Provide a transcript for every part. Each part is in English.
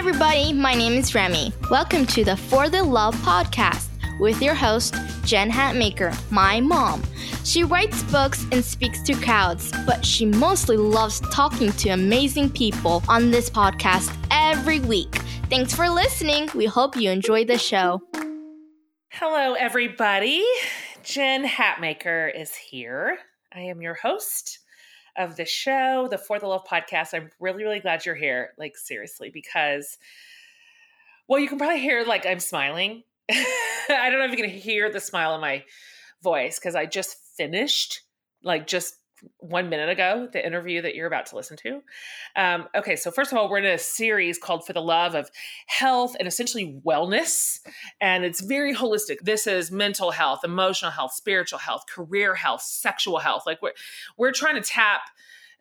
everybody. My name is Remy. Welcome to the For the Love podcast with your host, Jen Hatmaker, my mom. She writes books and speaks to crowds, but she mostly loves talking to amazing people on this podcast every week. Thanks for listening. We hope you enjoy the show. Hello, everybody. Jen Hatmaker is here. I am your host of the show, the For the Love podcast. I'm really, really glad you're here. Like, seriously, because, well, you can probably hear like I'm smiling. I don't know if you can hear the smile in my voice because I just finished, like, just one minute ago, the interview that you're about to listen to. Um, okay, so first of all, we're in a series called For the Love of Health and essentially Wellness. And it's very holistic. This is mental health, emotional health, spiritual health, career health, sexual health. Like we're, we're trying to tap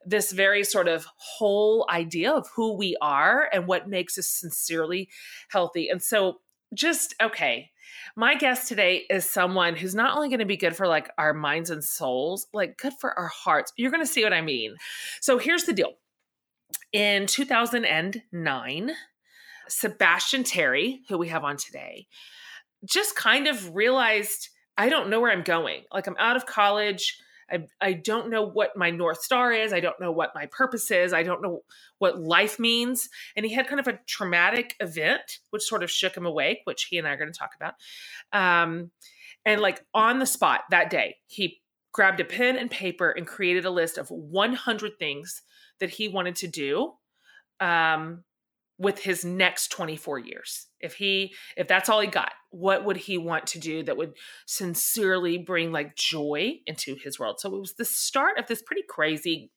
this very sort of whole idea of who we are and what makes us sincerely healthy. And so, just okay, my guest today is someone who's not only going to be good for like our minds and souls, like good for our hearts. You're going to see what I mean. So here's the deal. In 2009, Sebastian Terry, who we have on today, just kind of realized I don't know where I'm going. Like I'm out of college. I, I don't know what my North Star is. I don't know what my purpose is. I don't know what life means. And he had kind of a traumatic event, which sort of shook him awake, which he and I are going to talk about. Um, and like on the spot that day, he grabbed a pen and paper and created a list of 100 things that he wanted to do um, with his next 24 years if he if that's all he got what would he want to do that would sincerely bring like joy into his world so it was the start of this pretty crazy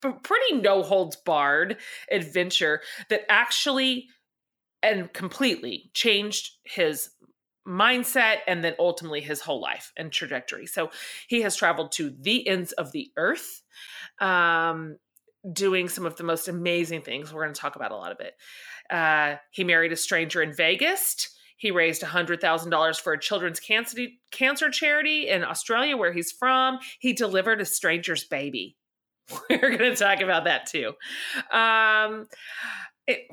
pretty no holds barred adventure that actually and completely changed his mindset and then ultimately his whole life and trajectory so he has traveled to the ends of the earth um doing some of the most amazing things. We're going to talk about a lot of it. Uh, he married a stranger in Vegas. He raised $100,000 for a children's cancer, cancer charity in Australia, where he's from. He delivered a stranger's baby. We're going to talk about that too. Um, it,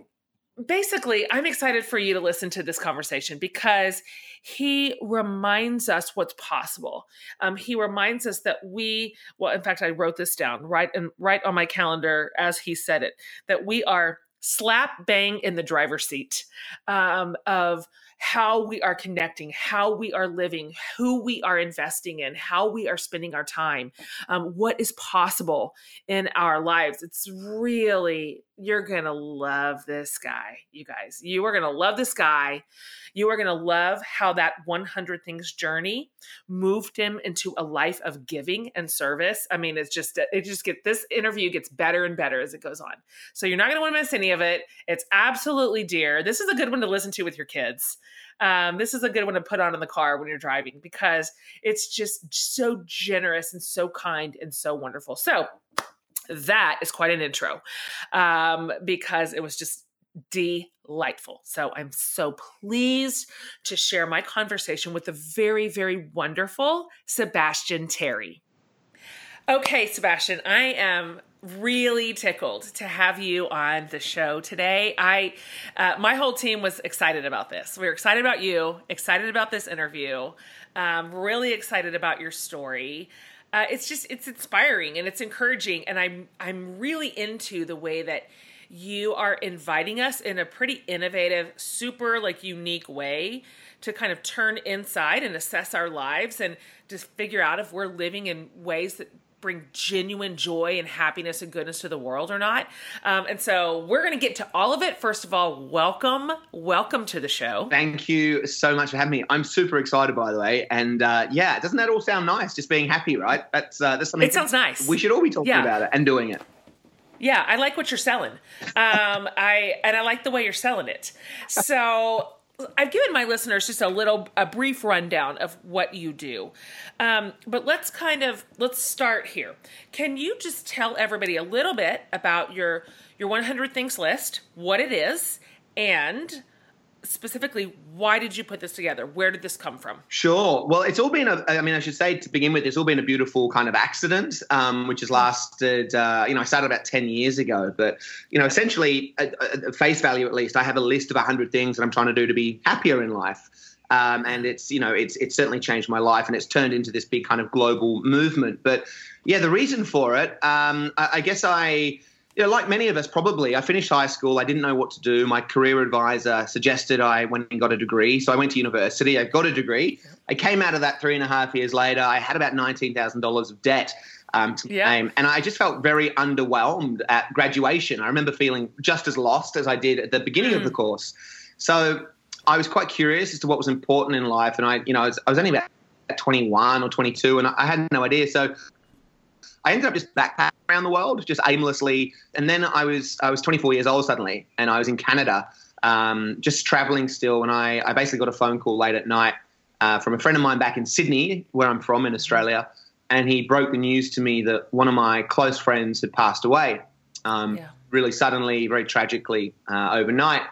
basically, I'm excited for you to listen to this conversation because he reminds us what's possible. Um, he reminds us that we, well, in fact, I wrote this down right and right on my calendar as he said it, that we are slap bang in the driver's seat um, of how we are connecting, how we are living, who we are investing in, how we are spending our time, um, what is possible in our lives. It's really, you're going to love this guy, you guys. You are going to love this guy. You are going to love how that 100 Things journey moved him into a life of giving and service. I mean, it's just, it just get this interview gets better and better as it goes on. So you're not going to want to miss any of it. It's absolutely dear. This is a good one to listen to with your kids um, this is a good one to put on in the car when you're driving because it's just so generous and so kind and so wonderful. So that is quite an intro um, because it was just delightful. So I'm so pleased to share my conversation with the very, very wonderful Sebastian Terry. Okay, Sebastian, I am really tickled to have you on the show today. I, uh, my whole team was excited about this. We are excited about you, excited about this interview, um, really excited about your story. Uh, it's just it's inspiring and it's encouraging, and I'm I'm really into the way that you are inviting us in a pretty innovative, super like unique way to kind of turn inside and assess our lives and just figure out if we're living in ways that bring genuine joy and happiness and goodness to the world or not. Um, and so we're going to get to all of it. First of all, welcome, welcome to the show. Thank you so much for having me. I'm super excited, by the way. And uh, yeah, doesn't that all sound nice? Just being happy, right? That's uh, that's something. It sounds nice. We should all be talking yeah. about it and doing it. Yeah, I like what you're selling. Um, I and I like the way you're selling it. So I've given my listeners just a little, a brief rundown of what you do. Um, but let's kind of let's start here. Can you just tell everybody a little bit about your your 100 things list, what it is, and specifically, why did you put this together? Where did this come from? Sure. Well, it's all been a, I mean, I should say to begin with, it's all been a beautiful kind of accident, um, which has lasted, uh, you know, I started about 10 years ago. But, you know, essentially, at, at face value at least, I have a list of 100 things that I'm trying to do to be happier in life. Um, and it's, you know, it's, it's certainly changed my life and it's turned into this big kind of global movement. But yeah, the reason for it, um, I, I guess I, you know, like many of us, probably, I finished high school. I didn't know what to do. My career advisor suggested I went and got a degree. So I went to university. I got a degree. I came out of that three and a half years later. I had about $19,000 of debt. Um, to yeah. name. And I just felt very underwhelmed at graduation. I remember feeling just as lost as I did at the beginning mm. of the course. So I was quite curious as to what was important in life. And I, you know, I was, I was only about 21 or 22 and I had no idea. So I ended up just backpacking around the world, just aimlessly. And then I was I was 24 years old suddenly, and I was in Canada, um, just traveling still. And I, I basically got a phone call late at night uh, from a friend of mine back in Sydney, where I'm from in Australia, and he broke the news to me that one of my close friends had passed away, um, yeah. really suddenly, very tragically uh, overnight,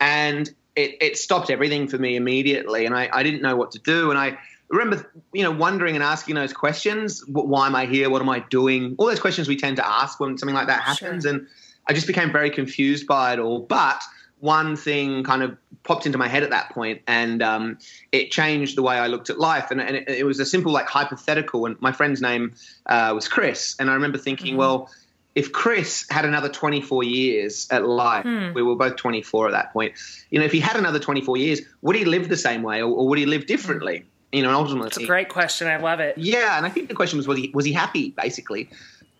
and it, it stopped everything for me immediately, and I, I didn't know what to do, and I remember, you know, wondering and asking those questions. Why am I here? What am I doing? All those questions we tend to ask when something like that happens. Sure. And I just became very confused by it all. But one thing kind of popped into my head at that point, and um, it changed the way I looked at life. And, and it, it, was a simple, like, hypothetical. And my friend's name uh, was Chris. And I remember thinking, mm-hmm. well, if Chris had another 24 years at life, hmm. we were both 24 at that point, you know, if he had another 24 years, would he live the same way or, or would he live differently? You know, ultimately, it's a great question. I love it. Yeah, and I think the question was was he was he happy basically?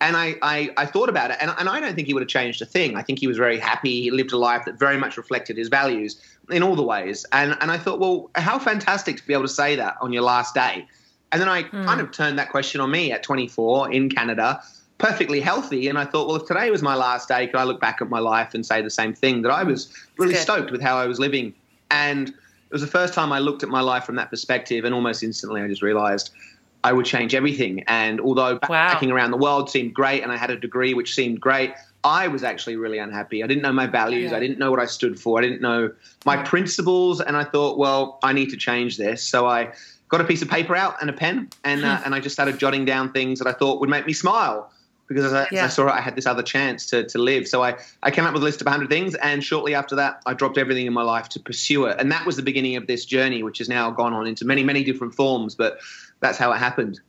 And I, I, I thought about it, and, and I don't think he would have changed a thing. I think he was very happy. He lived a life that very much reflected his values in all the ways. And and I thought, well, how fantastic to be able to say that on your last day. And then I hmm. kind of turned that question on me at 24 in Canada, perfectly healthy. And I thought, well, if today was my last day, could I look back at my life and say the same thing that I was really stoked with how I was living? And it was the first time I looked at my life from that perspective, and almost instantly I just realized I would change everything. And although backpacking wow. around the world seemed great, and I had a degree which seemed great, I was actually really unhappy. I didn't know my values. Yeah. I didn't know what I stood for. I didn't know my principles. And I thought, well, I need to change this. So I got a piece of paper out and a pen, and uh, and I just started jotting down things that I thought would make me smile because as I, yeah. as I, saw it, I had this other chance to, to live. So I, I came up with a list of 100 things, and shortly after that, I dropped everything in my life to pursue it. And that was the beginning of this journey, which has now gone on into many, many different forms, but that's how it happened.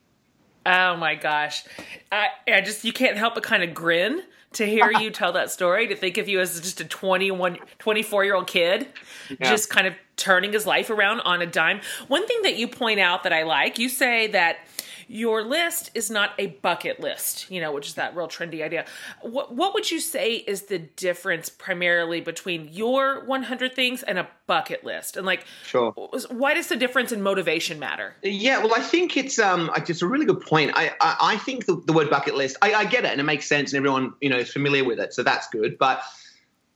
Oh my gosh. I, I just, you can't help but kind of grin to hear you tell that story, to think of you as just a 21, 24 year old kid, yeah. just kind of turning his life around on a dime. One thing that you point out that I like, you say that your list is not a bucket list, you know, which is that real trendy idea. What what would you say is the difference primarily between your 100 things and a bucket list? And like, sure, why does the difference in motivation matter? Yeah, well, I think it's um, it's a really good point. I I, I think the, the word bucket list, I, I get it, and it makes sense, and everyone you know is familiar with it, so that's good, but.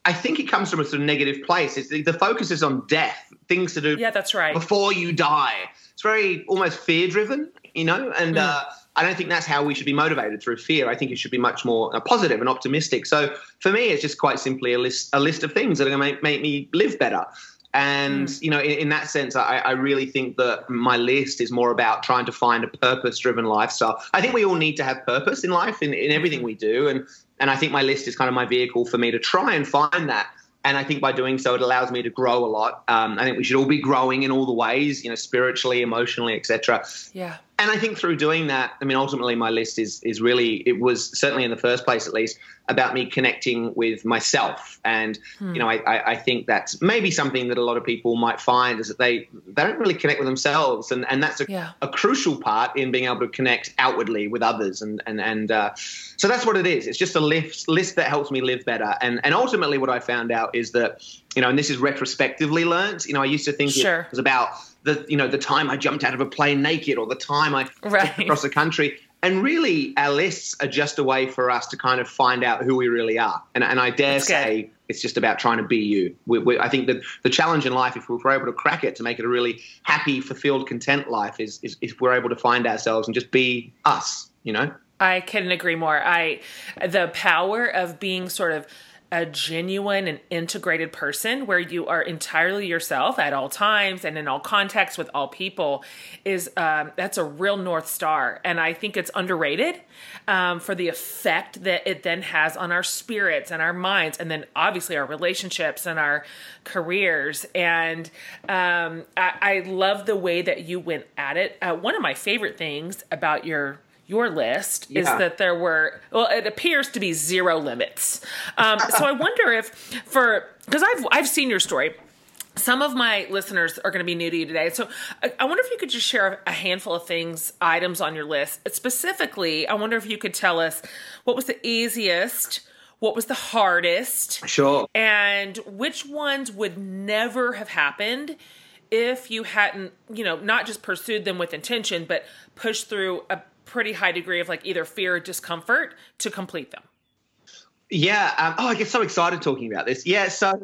I think it comes from a sort of negative place. It's, the focus is on death, things to do. Yeah, that's right. Before you die, it's very almost fear driven, you know, and. Mm. Uh, I don't think that's how we should be motivated through fear. I think it should be much more uh, positive and optimistic. So for me, it's just quite simply a list a list of things that are going to make, make me live better. And mm. you know, in, in, that sense, I, I, really think that my list is more about trying to find a purpose-driven lifestyle. I think we all need to have purpose in life in, in everything we do, and and I think my list is kind of my vehicle for me to try and find that. And I think by doing so, it allows me to grow a lot. Um, I think we should all be growing in all the ways, you know, spiritually, emotionally, etc. Yeah. And I think through doing that, I mean, ultimately, my list is is really it was certainly in the first place, at least, about me connecting with myself. And hmm. you know, I, I think that's maybe something that a lot of people might find is that they they don't really connect with themselves, and and that's a, yeah. a crucial part in being able to connect outwardly with others. And and and uh, so that's what it is. It's just a list list that helps me live better. And and ultimately, what I found out is that you know, and this is retrospectively learned. You know, I used to think sure. it was about the you know the time I jumped out of a plane naked or the time I right. across the country. And really, our lists are just a way for us to kind of find out who we really are. And, and I dare That's say good. it's just about trying to be you. We, we, I think that the challenge in life, if we're able to crack it to make it a really happy, fulfilled, content life, is, is if we're able to find ourselves and just be us, you know? I couldn't agree more. I the power of being sort of a genuine and integrated person where you are entirely yourself at all times and in all contexts with all people is um, that's a real north star. And i think it's underrated um, for the effect that it then has on our spirits and our minds and then obviously our relationships and our careers. And um, I, I, love the way that you went at it. Uh, one of my favorite things about your your list yeah. is that there were well it appears to be zero limits. Um, so i wonder if for because i've i've seen your story. Some of my listeners are going to be new to you today. So I, I wonder if you could just share a handful of things items on your list. Specifically i wonder if you could tell us what was the easiest what was the hardest sure. and which ones would never have happened if you hadn't you know not just pursued them with intention but pushed through a pretty high degree of like either fear or discomfort to complete them. Yeah. Um, oh, I get so excited talking about this. Yeah. So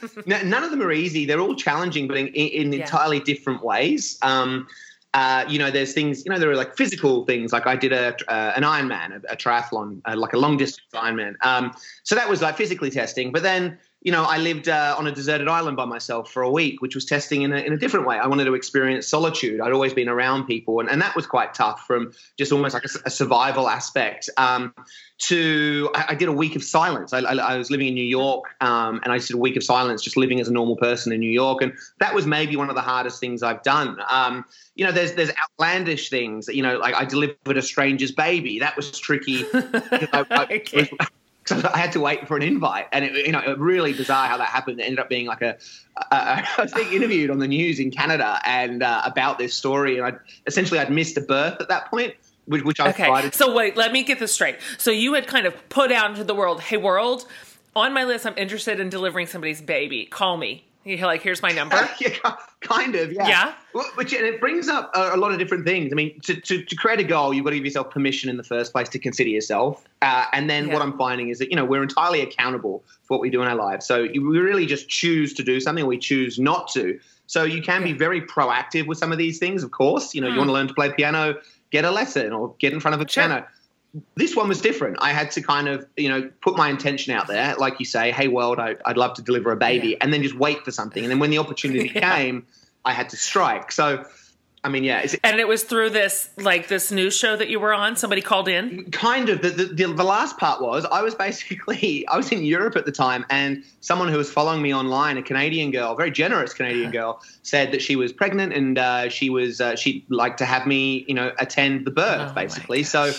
none of them are easy. They're all challenging, but in, in yeah. entirely different ways. Um, uh, you know, there's things. You know, there are like physical things. Like I did a uh, an Ironman, a, a triathlon, uh, like a long distance Ironman. Um, so that was like physically testing. But then you know, I lived uh, on a deserted island by myself for a week, which was testing in a, in a different way. I wanted to experience solitude. I'd always been around people, and, and that was quite tough from just almost like a, a survival aspect. Um, to I, I, did a week of silence. I, I, I was living in New York, um, and I did a week of silence, just living as a normal person in New York, and that was maybe one of the hardest things I've done. Um, you know, there's there's outlandish things. You know, like I delivered a stranger's baby. That was tricky. okay. So I had to wait for an invite, and it, you know, it really bizarre how that happened. It ended up being like a, I was being interviewed on the news in Canada and uh, about this story, and I essentially I'd missed a birth at that point, which, which I okay. So wait, let me get this straight. So you had kind of put out into the world, "Hey world, on my list, I'm interested in delivering somebody's baby. Call me." You're like, here's my number. yeah, kind of, yeah. Yeah. Which and it brings up a, a, lot of different things. I mean, to, to, to, create a goal, you've got to give yourself permission in the first place to consider yourself. Uh, and then yeah. what I'm finding is that you know we're entirely accountable for what we do in our lives. So we really just choose to do something, we choose not to. So you can be very proactive with some of these things. Of course, you know, mm. you want to learn to play piano, get a lesson, or get in front of a sure. piano this one was different. I had to kind of, you know, put my intention out there, like you say, hey, world, I, would love to deliver a baby, yeah. and then just wait for something. And then when the opportunity yeah. came, I had to strike. So, I mean, yeah. and it was through this, like this news show that you were on. Somebody called in. Kind of. The, the, the, the last part was I was basically I was in Europe at the time, and someone who was following me online, a Canadian girl, a very generous Canadian girl, said that she was pregnant and uh, she was uh, she'd like to have me, you know, attend the birth, oh basically. So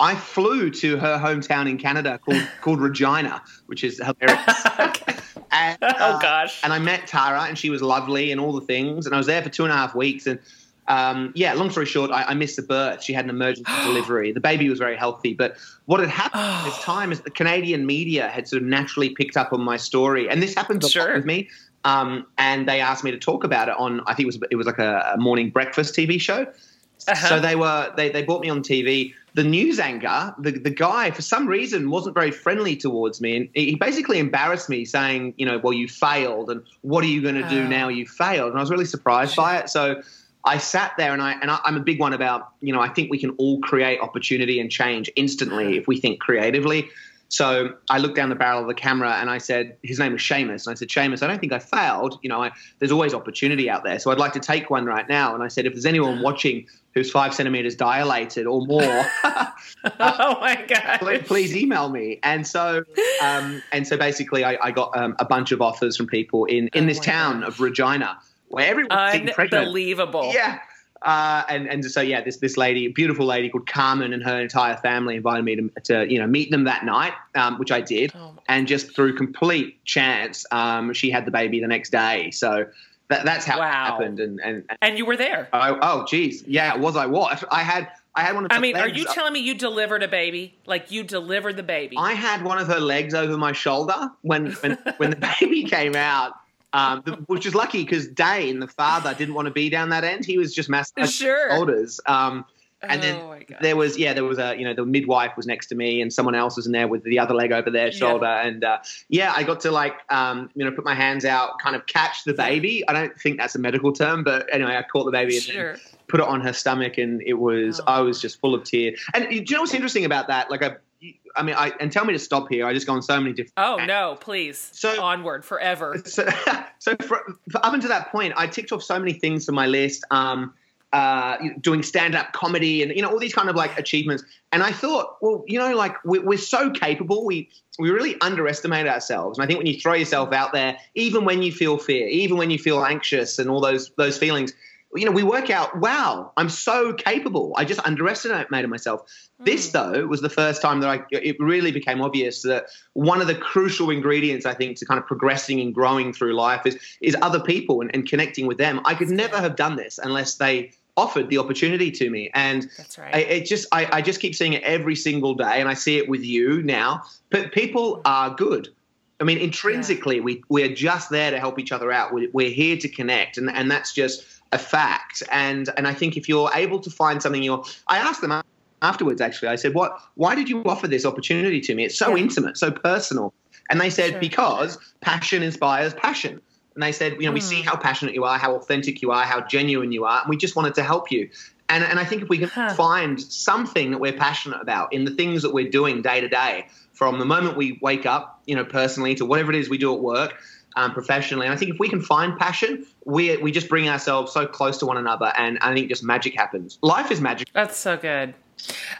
I flew to her hometown in Canada called called Regina, which is hilarious. and, oh, uh, oh gosh! And I met Tara, and she was lovely, and all the things. And I was there for two and a half weeks. And um, yeah, long story short, I, I, missed the birth. She had an emergency delivery. The baby was very healthy, but what had happened at this time is the Canadian media had sort of naturally picked up on my story, and this happened sure. with me. Um, and they asked me to talk about it on. I think it was it was like a, a morning breakfast TV show. Uh-huh. So they were they they brought me on TV the news anchor, the, the guy, for some reason, wasn't very friendly towards me. And he basically embarrassed me, saying, you know, well, you failed, and what are you going to do oh. now you failed? And I was really surprised by it. So I sat there, and I and I, am a big one about, you know, I think we can all create opportunity and change instantly if we think creatively. So I looked down the barrel of the camera and I said, his name was Seamus. And I said, Seamus, I don't think I failed. You know, I, there's always opportunity out there. So I'd like to take one right now. And I said, if there's anyone watching who's five centimeters dilated or more, oh my god, please, please, email me. And so, um, and so basically, I, I got um, a bunch of offers from people in in oh this town of Regina, where everyone's pregnant. Unbelievable. Yeah. Uh, and and so yeah, this this lady, beautiful lady called Carmen, and her entire family invited me to, to you know meet them that night, um, which I did, oh and just through complete chance, um, she had the baby the next day. So that, that's how wow. it happened. And, and and you were there. Oh, oh, geez, yeah. Was I what? I had I had one of. I mean, are you telling me you delivered a baby? Like you delivered the baby? I had one of her legs over my shoulder when when when the baby came out. Um, the, which is lucky because Dane, the father, didn't want to be down that end. He was just massaging sure. shoulders. Um, and then oh there was yeah there was a you know the midwife was next to me and someone else was in there with the other leg over their shoulder yeah. and uh, yeah I got to like um, you know put my hands out kind of catch the baby I don't think that's a medical term but anyway I caught the baby and sure. put it on her stomach and it was oh. I was just full of tears and do you know what's interesting about that like I I mean, I and tell me to stop here. I just go on so many different. Oh no, please. So onward forever. So, so for, for up until that point, I ticked off so many things from my list. Um, uh, doing stand-up comedy and you know all these kind of like achievements and i thought well you know like we're, we're, so capable we we really underestimate ourselves and i think when you throw yourself out there even when you feel fear even when you feel anxious and all those those feelings you know we work out wow i'm so capable. I just underestimated myself. Mm. this though was the first time that i it really became obvious that one of the crucial ingredients i think to kind of progressing and growing through life is is other people and, and connecting with them. I could never have done this unless they offered the opportunity to me. And that's right. I, it just I, I just keep seeing it every single day and i see it with you now. But people are good. I mean intrinsically yeah. we we're just there to help each other out. We're, we're here to connect and and that's just a fact and and i think if you're able to find something you're i asked them afterwards actually i said what why did you offer this opportunity to me it's so yeah. intimate so personal and they said sure. because passion inspires passion and they said, you know, we see hmm. how passionate you are, how authentic you are, how genuine you are, and we just wanted to help you. And, and I think if we can huh. find something that we're passionate about in the things that we're doing day to day, from the moment we wake up, you know, personally to whatever it is we do at work, um, professionally. And I think if we can find passion, we we just bring ourselves so close to one another, and I think just magic happens. Life is magic. That's so good.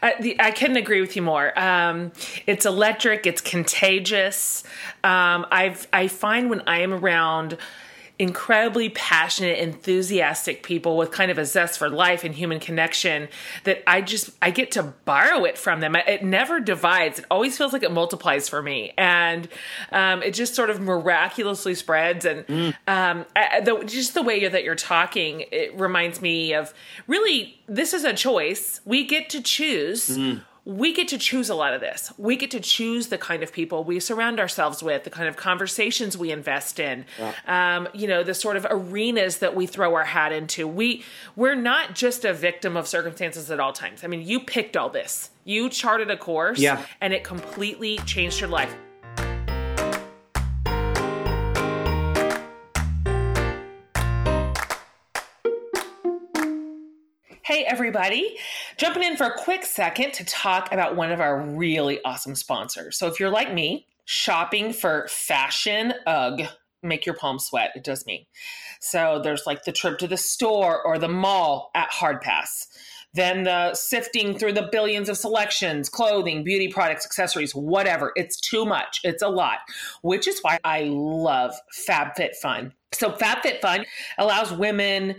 I, the, I couldn't agree with you more. Um, it's electric. It's contagious. Um, I've I find when I am around incredibly passionate, enthusiastic people with kind of a zest for life and human connection that I just I get to borrow it from them. It never divides. It always feels like it multiplies for me, and um, it just sort of miraculously spreads. And mm. um, the, just the way that you're talking, it reminds me of really this is a choice. We get to choose. Mm we get to choose a lot of this. We get to choose the kind of people we surround ourselves with, the kind of conversations we invest in, yeah. um, you know, the sort of arenas that we throw our hat into. We we're not just a victim of circumstances at all times. I mean, you picked all this. You charted a course, yeah. and it completely changed your life. Hey, everybody. Jumping in for a quick second to talk about one of our really awesome sponsors. So, if you're like me, shopping for fashion, ugh, make your palms sweat. It does me. So, there's like the trip to the store or the mall at Hard Pass. Then the sifting through the billions of selections, clothing, beauty products, accessories, whatever. It's too much. It's a lot, which is why I love FabFitFun. So FabFitFun allows women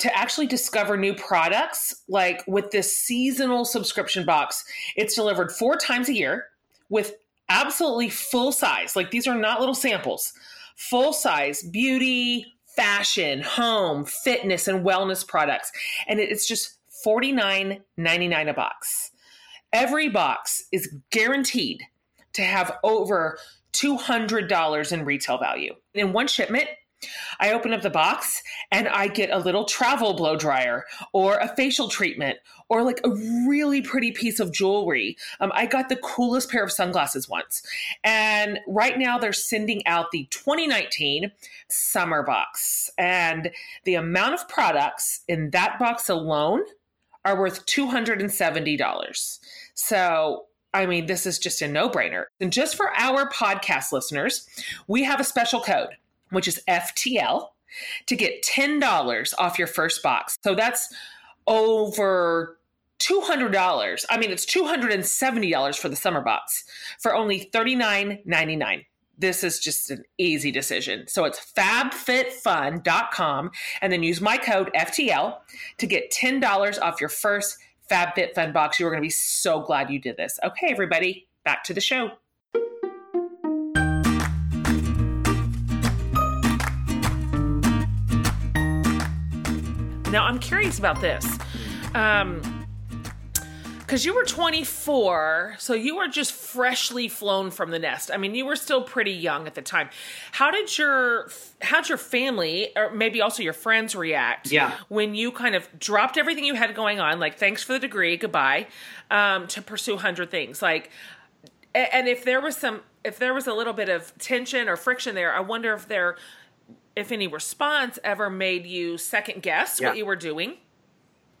to actually discover new products like with this seasonal subscription box it's delivered four times a year with absolutely full size. Like these are not little samples. Full size beauty fashion home fitness and wellness products. And it's just $49.99 a box. Every box is guaranteed to have over $200 in retail value. In one shipment I open up the box and I get a little travel blow dryer or a facial treatment or like a really pretty piece of jewelry. Um, I got the coolest pair of sunglasses once. And right now they're sending out the 2019 summer box. And the amount of products in that box alone are worth $270. So I mean, this is just a no brainer. And just for our podcast listeners, we have a special code which is FTL, to get $10 off your first box. So that's over $200. I mean, it's $270 for the summer box for only $39.99. This is just an easy decision. So it's fabfitfun.com and then use my code FTL to get $10 off your first FabFitFun box. You are going to be so glad you did this. Okay, everybody, back to the show. Now, I'm curious about this. Um, because you were 24, so you were just freshly flown from the nest. I mean, you were still pretty young at the time. How did your how'd your family or maybe also your friends react? Yeah. when you kind of dropped everything you had going on, like thanks for the degree, goodbye, um, to pursue hundred things. Like, and if there was some, if there was a little bit of tension or friction there, I wonder if there if any response ever made you second guess yeah. what you were doing?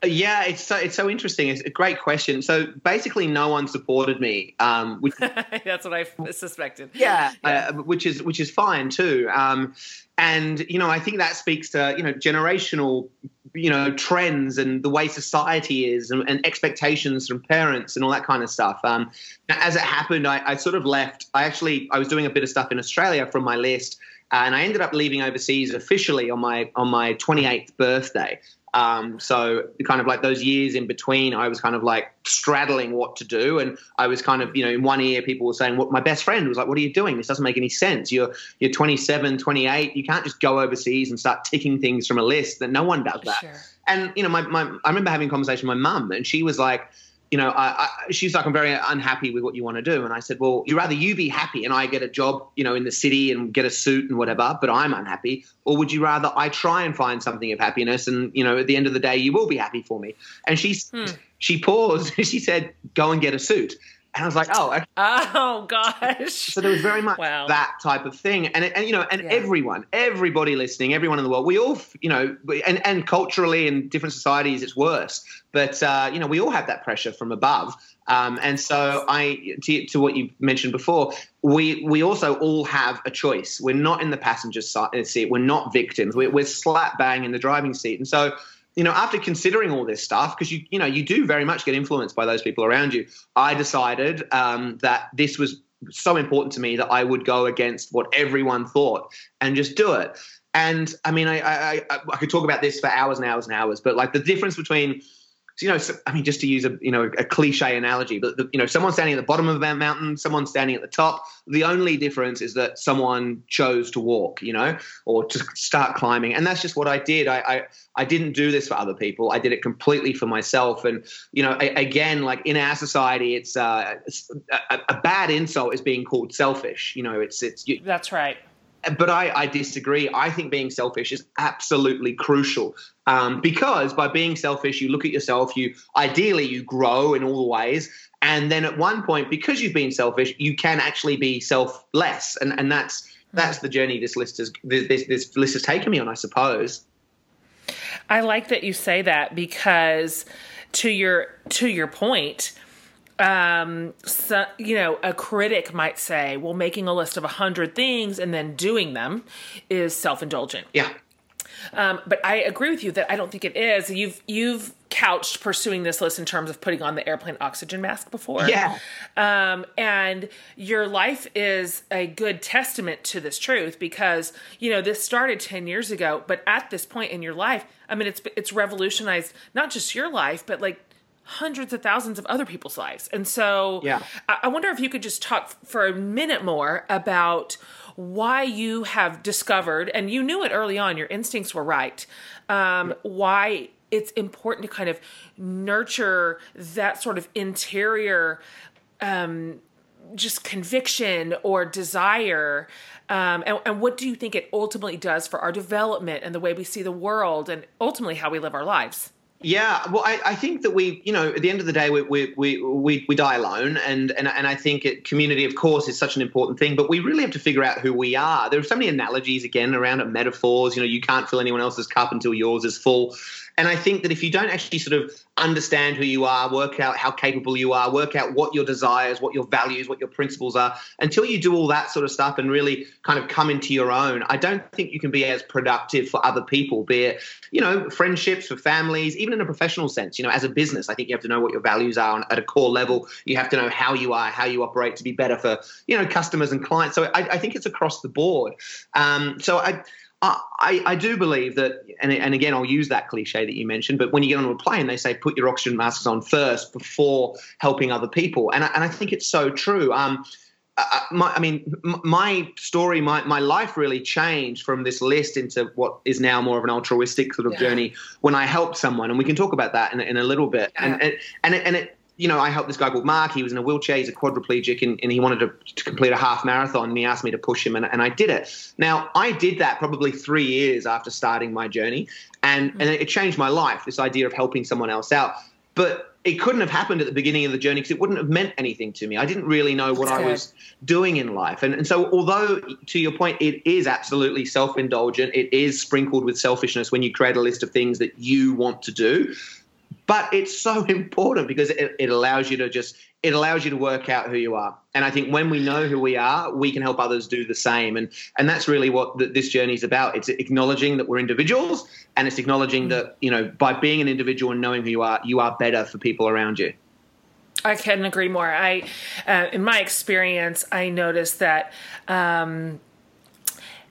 Yeah, it's so it's so interesting. It's a great question. So basically, no one supported me. Um, which, That's what I suspected. yeah, uh, which is which is fine too. Um, and you know, I think that speaks to you know generational you know trends and the way society is and, and expectations from parents and all that kind of stuff. Um, as it happened, I, I sort of left. I actually I was doing a bit of stuff in Australia from my list. Uh, and I ended up leaving overseas officially on my on my 28th birthday. Um, so kind of like those years in between, I was kind of like straddling what to do, and I was kind of you know in one ear people were saying, "What my best friend was like, what are you doing? This doesn't make any sense. You're you're 27, 28. You can't just go overseas and start ticking things from a list. That no one does that." Sure. And you know, my, my I remember having a conversation with my mum, and she was like you know, I, I, she's like, I'm very unhappy with what you want to do. And I said, well, you rather you be happy and I get a job, you know, in the city and get a suit and whatever, but I'm unhappy, or would you rather I try and find something of happiness and you know, at the end of the day, you will be happy for me? And she hmm. she paused. she said, go and get a suit. And I was like, oh, okay. oh gosh. So there was very much wow. that type of thing, and and you know, and yeah. everyone, everybody listening, everyone in the world, we all, you know, and and culturally in different societies, it's worse. But uh, you know, we all have that pressure from above. Um, and so I, to, to, what you mentioned before, we we also all have a choice. We're not in the passenger seat. We're not victims. We're, we're slap bang in the driving seat. And so you know, after considering all this stuff, because you, you know, you do very much get influenced by those people around you, I decided um, that this was so important to me that I would go against what everyone thought and just do it. And I mean, I, I, I, I could talk about this for hours and hours and hours, but like the difference between you know, so, I mean, just to use a you know a cliche analogy, but the, you know, someone standing at the bottom of a mountain, someone standing at the top. The only difference is that someone chose to walk, you know, or to start climbing, and that's just what I did. I I, I didn't do this for other people. I did it completely for myself. And you know, again, like in our society, it's, uh, a, a, bad insult is being called selfish. You know, it's it's. You, that's right but I, I, disagree. I think being selfish is absolutely crucial um, because by being selfish, you look at yourself. You ideally you grow in all the ways, and then at one point, because you've been selfish, you can actually be selfless, and and that's that's the journey this list has this, this list has taken me on, I suppose. I like that you say that because to your to your point um, so, you know, a critic might say, well, making a list of a hundred things and then doing them is self-indulgent. Yeah. Um, but I agree with you that I don't think it is. You've you've couched pursuing this list in terms of putting on the airplane oxygen mask before. Yeah. Um, and your life is a good testament to this truth because you know this started ten years ago, but at this point in your life, I mean, it's it's revolutionized not just your life, but like hundreds of thousands of other people's lives. And so yeah. I, wonder if you could just talk for a minute more about why you have discovered, and you knew it early on, your instincts were right, um, why it's important to kind of nurture that sort of interior um, just conviction or desire um, and, and, what do you think it ultimately does for our development and the way we see the world and ultimately how we live our lives yeah, well, I, I, think that we, you know, at the end of the day, we we we, we, die alone, and and and I think it, community, of course, is such an important thing. But we really have to figure out who we are. There are so many analogies again around it, metaphors. You know, you can't fill anyone else's cup until yours is full. And I think that if you don't actually sort of understand who you are, work out how capable you are, work out what your desires, what your values, what your principles are, until you do all that sort of stuff and really kind of come into your own, I don't think you can be as productive for other people, be it, you know, friendships, for families, even in a professional sense. You know, as a business, I think you have to know what your values are at a core level. You have to know how you are, how you operate to be better for, you know, customers and clients. So I, I think it's across the board. Um, so I, I, I do believe that, and, and again, I'll use that cliche that you mentioned, but when you get onto a plane, they say put your oxygen masks on first before helping other people. And I, and I think it's so true. Um, I, my, I mean, my story, my, my life really changed from this list into what is now more of an altruistic sort of yeah. journey when I helped someone. And we can talk about that in, in a little bit. Yeah. And, and, and, it, and it, you know, I helped this guy called Mark. He was in a wheelchair. He's a quadriplegic, and, and he wanted to, to, complete a half marathon. And he asked me to push him, and, and, I did it. Now, I did that probably three years after starting my journey, and hmm. and it changed my life. This idea of helping someone else out, but it couldn't have happened at the beginning of the journey because it wouldn't have meant anything to me. I didn't really know what I was doing in life. And, and so, although to your point, it is absolutely self indulgent, it is sprinkled with selfishness when you create a list of things that you want to do but it's so important because it, it allows you to just it allows you to work out who you are. And i think when we know who we are we can help others do the same. And and that's really what the, this journey is about. It's acknowledging that we're individuals and it's acknowledging that you know by being an individual and knowing who you are you are better for people around you. I couldn't agree more. I, uh, in my experience, I noticed that um,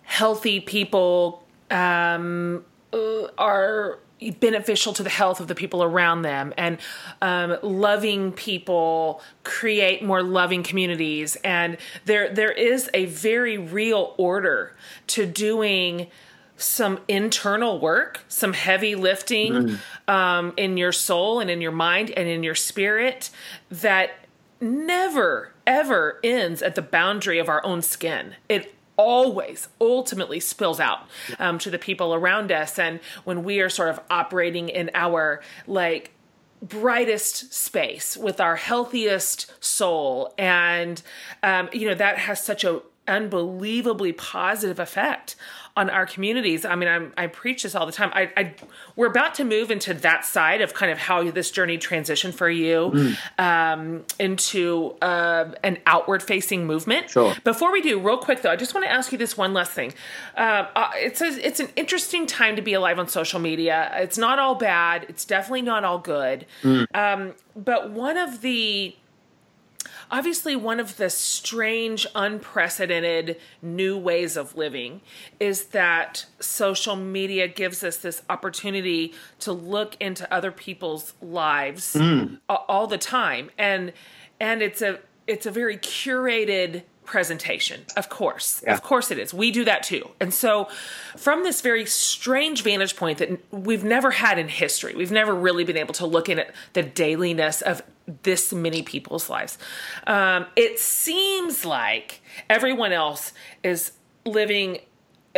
healthy people um, uh, are beneficial to the health of the people around them. And um, loving people create more loving communities. And there there is a very real order to doing some internal work some heavy lifting mm. um, in your soul and in your mind and in your spirit that never ever ends at the boundary of our own skin. It always ultimately spills out um, to the people around us. And when we are sort of operating in our like brightest space with our healthiest soul, and um, you know that has such a unbelievably positive effect on our communities. I mean, I'm, i preach this all the time. I, I, we're about to move into that side of kind of how this journey transitioned for you mm. um, into uh, an outward facing movement. Sure. Before we do, real quick though, I just want to ask you this one last thing. Uh, uh, it's a, it's an interesting time to be alive on social media. It's not all bad. It's definitely not all good. Mm. Um, but one of the obviously one of the strange, unprecedented new ways of living is that social media gives us this opportunity to look into other people's lives mm. all the time, and and it's a it's a very curated presentation. Of course. Yeah. Of course it is. We do that too. And so, from this very strange vantage point that we've never had in history, we've never really been able to look in at the dailiness of this many people's lives. Um, it seems like everyone else is living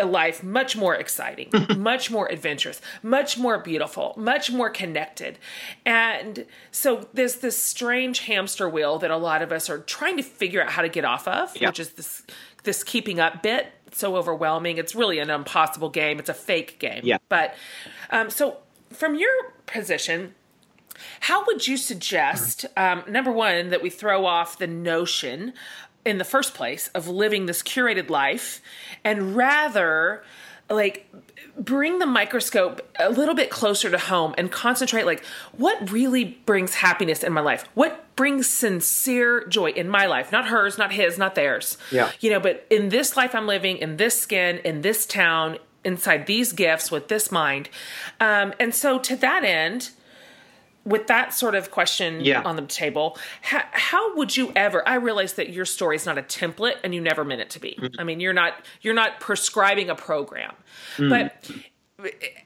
a life much more exciting, much more adventurous, much more beautiful, much more connected. And so there's this strange hamster wheel that a lot of us are trying to figure out how to get off of, which is this this keeping up bit. so overwhelming. It's really an impossible game. It's a fake game. Yeah. But um, so from your position, how would you suggest, um, number one, that we throw off the notion in the first place of living this curated life and rather like bring the microscope a little bit closer to home and concentrate like what really brings happiness in my life? What brings sincere joy in my life? Not hers not his not theirs. Yeah. You know but in this life i'm living in this skin in this town inside these gifts with this mind. Um, and so to that end with that sort of question yeah. on the table, how, how, would you ever? I realize that your story is not a template, and you never meant it to be. Mm-hmm. I mean, you're not you're not prescribing a program, mm-hmm. but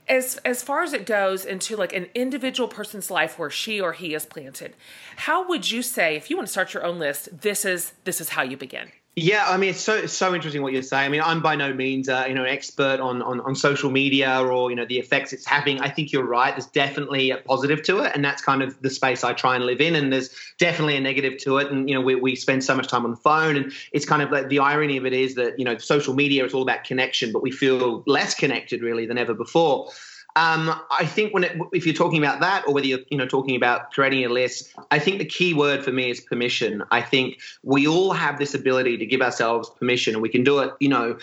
as as far as it goes into like an individual person's life where she or he is planted, how would you say if you want to start your own list? This is this is how you begin. Yeah, I mean, it's so it's so interesting what you're saying. I mean, I'm by no means, uh, you know, an expert on, on on social media or you know the effects it's having. I think you're right. There's definitely a positive to it, and that's kind of the space I try and live in. And there's definitely a negative to it. And you know, we we spend so much time on the phone, and it's kind of like the irony of it is that you know, social media is all about connection, but we feel less connected really than ever before. Um, I think when it, if you're talking about that, or whether you're you know talking about creating a list, I think the key word for me is permission. I think we all have this ability to give ourselves permission, and we can do it. You know,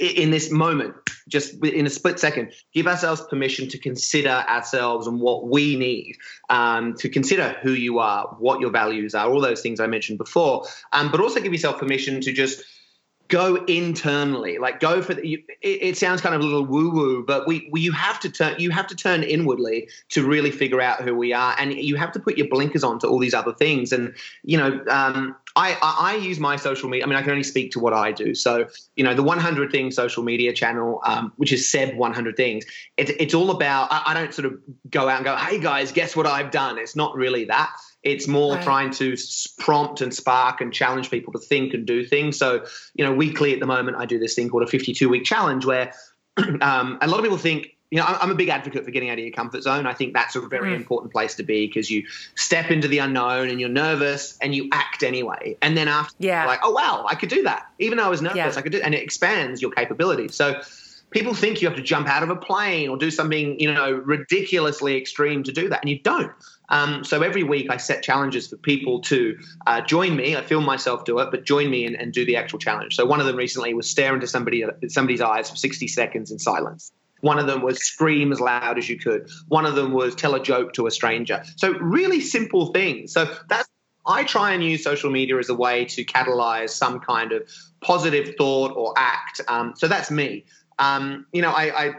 in this moment, just in a split second, give ourselves permission to consider ourselves and what we need, um, to consider who you are, what your values are, all those things I mentioned before, um, but also give yourself permission to just go internally like go for the, it, it, sounds kind of a little woo woo but we, we you have to turn you have to turn inwardly to really figure out who we are and you have to put your blinkers on to all these other things and you know um, I, I, use my social media. I mean, I can only speak to what I do. So, you know, the 100 Things social media channel, um, which is Seb 100 Things, it, it's all about, I, I, don't sort of go out and go, hey guys, guess what I've done? It's not really that. It's more right. trying to prompt and spark and challenge people to think and do things. So, you know, weekly at the moment, I do this thing called a 52 week challenge where um, a lot of people think, you know, I'm a big advocate for getting out of your comfort zone. I think that's a very mm. important place to be because you step into the unknown and you're nervous and you act anyway. And then after, yeah. like, oh wow, I could do that, even though I was nervous, yeah. I could do, and it expands your capabilities. So people think you have to jump out of a plane or do something, you know, ridiculously extreme to do that, and you don't. Um, so every week I set challenges for people to uh, join me. I film myself do it, but join me and, and, do the actual challenge. So one of them recently was stare into somebody somebody's eyes for 60 seconds in silence. One of them was scream as loud as you could. One of them was tell a joke to a stranger. So really simple things. So that's I try and use social media as a way to catalyze some kind of positive thought or act. Um, so that's me. Um, you know, I, I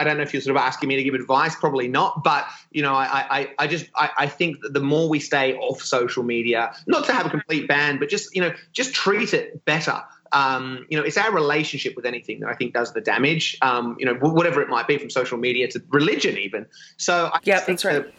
I don't know if you're sort of asking me to give advice, probably not, but you know, I I, I just I, I think that the more we stay off social media, not to have a complete ban, but just you know, just treat it better. Um, you know, it's our relationship with anything that I think does the damage. Um, you know, whatever it might be, from social media to religion, even. So, yeah, that's right. That,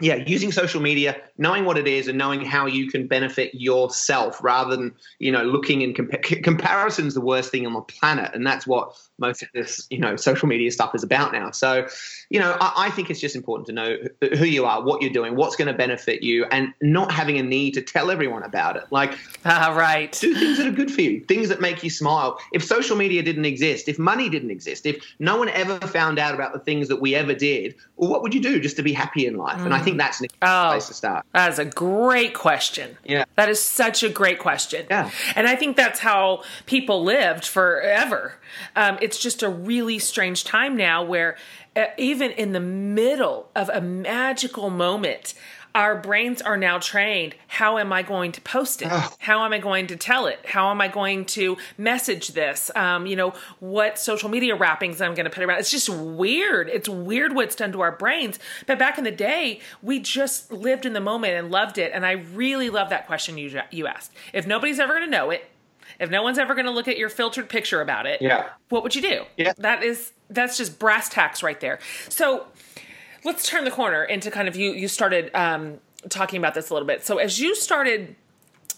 yeah, using social media, knowing what it is, and knowing how you can benefit yourself, rather than you know looking in compa- comparison's the worst thing on the planet, and that's what most of this you know social media stuff is about now. So, you know, I, I think it's just important to know who you are, what you're doing, what's going to benefit you, and not having a need to tell everyone about it. Like, uh, right, do things that are good for you, things that make you smile. If social media didn't exist, if money didn't exist, if no one ever found out about the things that we ever did, well, what would you do just to be happy in life? Mm. And I think think that's an oh, place to start. That is a great question. Yeah. That is such a great question. Yeah. And I think that's how people lived forever. Um, it's just a really strange time now where uh, even in the middle of a magical moment, our brains are now trained. How am i going to post it? Oh. how am i going to tell it? How am i going to message this? Um, you know what social media wrappings i'm going to put around? It's just weird. It's weird what's done to our brains. But back in the day we just lived in the moment and loved it. And i really love that question you, you asked. If nobody's ever going to know it if no one's ever going to look at your filtered picture about it yeah. what would you do? Yeah. That is that's just brass tacks right there. So let's turn the corner into kind of you you started um, talking about this a little bit. So as you started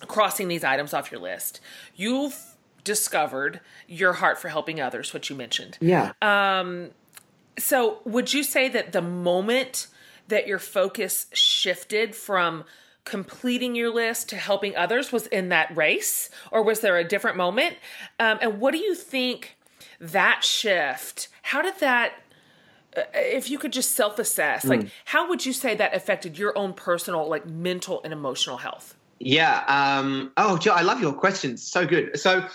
crossing these items off your list you've discovered your heart for helping others which you mentioned. Yeah. Um so would you say that the moment that your focus shifted from completing your list to helping others was in that race or was there a different moment? Um, and what do you think that shift how did that if you could just self-assess like mm. how would you say that affected your own personal like mental and emotional health? Yeah um oh Joe, i love your questions so good. So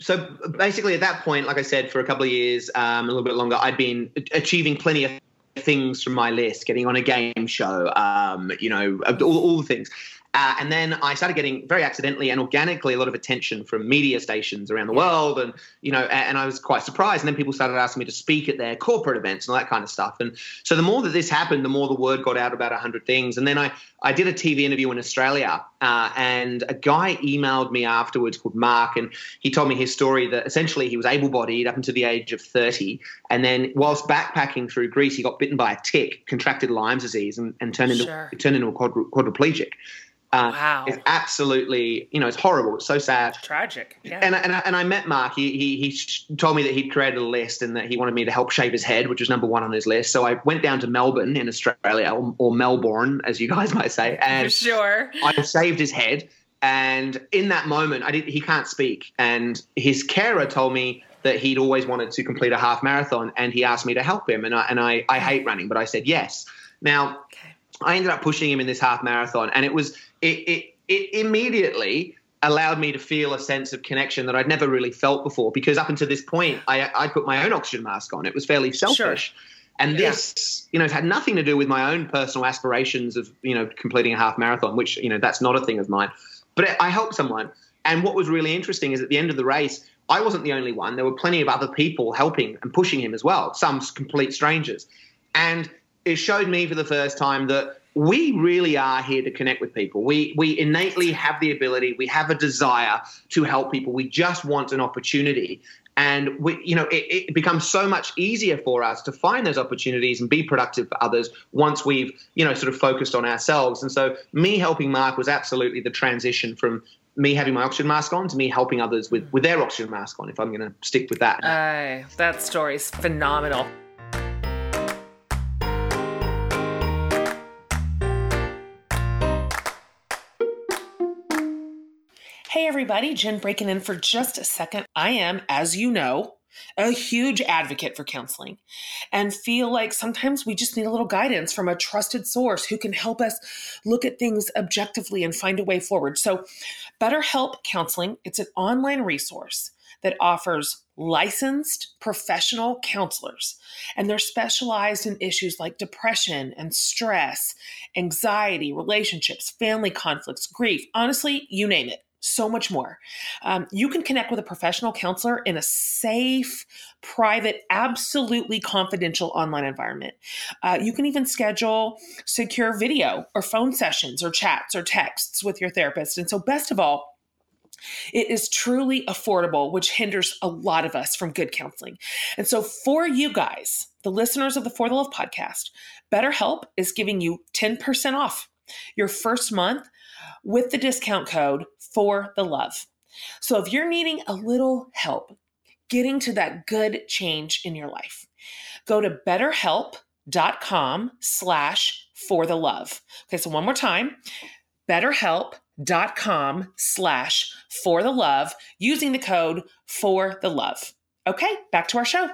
so basically at that point like i said for a couple of years um, a little bit longer i'd been achieving plenty of things from my list getting on a game show um, you know all, all the things uh, and then I started getting very accidentally and organically a lot of attention from media stations around the world, and you know, and, I was quite surprised. And then people started asking me to speak at their corporate events and all that kind of stuff. And so the more that this happened, the more the word got out about hundred things. And then I I did a TV interview in Australia, uh, and a guy emailed me afterwards called Mark, and he told me his story that essentially he was able-bodied up until the age of thirty, and then whilst backpacking through Greece, he got bitten by a tick, contracted Lyme disease, and, and turned into sure. turned into a quadriplegic. Uh, wow. It's absolutely, you know, it's horrible. It's so sad. It's tragic. Yeah. And, and, and I met Mark. He, he, he told me that he'd created a list and that he wanted me to help shave his head, which was number one on his list. So I went down to Melbourne in Australia, or, or Melbourne, as you guys might say. And sure. I shaved his head. And in that moment, I did, he can't speak. And his carer told me that he'd always wanted to complete a half marathon and he asked me to help him. And I, and I, I hate running, but I said yes. Now, okay. I ended up pushing him in this half marathon, and it was it, it, it immediately allowed me to feel a sense of connection that I'd never really felt before. Because up until this point, I I put my own oxygen mask on. It was fairly selfish. Sure. And yeah. this, you know, it had nothing to do with my own personal aspirations of, you know, completing a half marathon, which, you know, that's not a thing of mine. But I helped someone. And what was really interesting is at the end of the race, I wasn't the only one. There were plenty of other people helping and pushing him as well, some complete strangers. And it showed me for the first time that we really are here to connect with people. We we innately have the ability, we have a desire to help people. We just want an opportunity. And we, you know, it, it, becomes so much easier for us to find those opportunities and be productive for others once we've, you know, sort of focused on ourselves. And so, me helping Mark was absolutely the transition from me having my oxygen mask on to me helping others with with their oxygen mask on. If I'm going to stick with that, uh, that story's phenomenal. Everybody, Jen breaking in for just a second. I am, as you know, a huge advocate for counseling and feel like sometimes we just need a little guidance from a trusted source who can help us look at things objectively and find a way forward. So, BetterHelp Counseling, it's an online resource that offers licensed professional counselors, and they're specialized in issues like depression and stress, anxiety, relationships, family conflicts, grief, honestly, you name it so much more. Um, you can connect with a professional counselor in a safe, private, absolutely confidential online environment. Uh, you can even schedule secure video or phone sessions or chats or texts with your therapist. And so, best of all, it is truly affordable, which hinders a lot of us from good counseling. And so, for you guys, the listeners of the For the Love podcast, BetterHelp is giving you 10% off your first month with the discount code for the love. So if you're needing a little help getting to that good change in your life, go to betterhelp.com slash for the love. Okay, so one more time, betterhelp.com slash for the love using the code for the love. Okay, back to our show.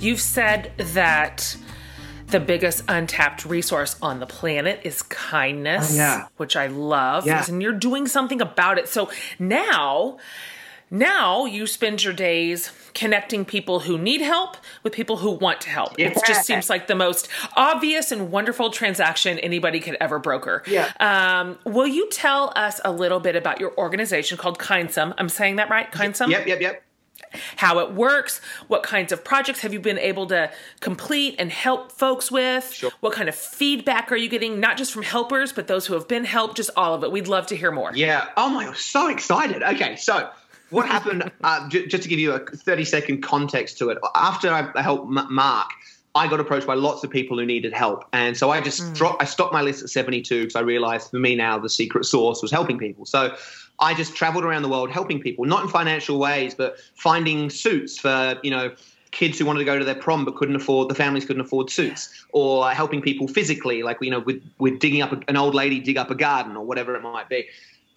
You've said that the biggest untapped resource on the planet is kindness, oh, yeah. which I love. Yeah. And you're doing something about it. So now, now you spend your days connecting people who need help with people who want to help. Yeah. It just seems like the most obvious and wonderful transaction anybody could ever broker. Yeah. Um, will you tell us a little bit about your organization called Kindsum? I'm saying that right? Kindsum? Yep, yep, yep how it works, what kinds of projects have you been able to complete and help folks with? Sure. What kind of feedback are you getting, not just from helpers, but those who have been helped, just all of it? We'd love to hear more. Yeah. Oh my God, so excited. Okay, so what happened, uh, j- just to give you a 30 second context to it, after I helped M- Mark, I got approached by lots of people who needed help. And so I just mm. dropped, I stopped my list at 72 because I realized for me now the secret source was helping people. So I just traveled around the world helping people, not in financial ways, but finding suits for, you know, kids who wanted to go to their prom but couldn't afford the families couldn't afford suits or helping people physically like you know with with digging up a, an old lady dig up a garden or whatever it might be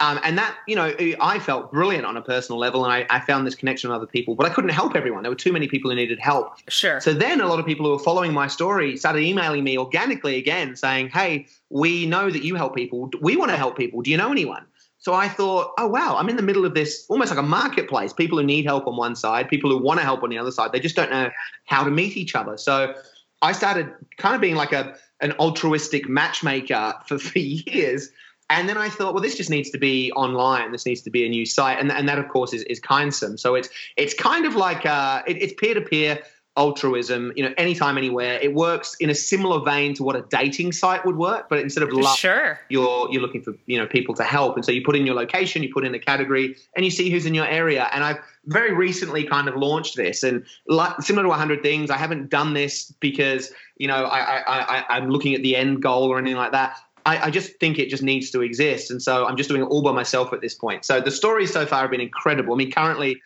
um, and that, you know, I felt brilliant on a personal level, and I, I, found this connection with other people, but I couldn't help everyone. There were too many people who needed help. Sure. So then a lot of people who were following my story started emailing me organically again, saying, "Hey, we know that you help people. We want to help people. Do you know anyone?" So I thought, oh wow, I'm in the middle of this almost like a marketplace. People who need help on one side, people who want to help on the other side. They just don't know how to meet each other. So I started kind of being like a an altruistic matchmaker for, for years and then I thought, well, this just needs to be online. This needs to be a new site, and, and that, of course, is, is Kindsum. So it's it's kind of like uh, it, it's peer to peer altruism. You know, anytime, anywhere. It works in a similar vein to what a dating site would work, but instead of love, sure, you're you're looking for you know people to help, and so you put in your location, you put in a category, and you see who's in your area. And I've very recently kind of launched this, and like, similar to 100 things, I haven't done this because you know I, I, I I'm looking at the end goal or anything like that. I, I, just think it just needs to exist. And so I'm just doing it all by myself at this point. So the stories so far have been incredible. I mean, currently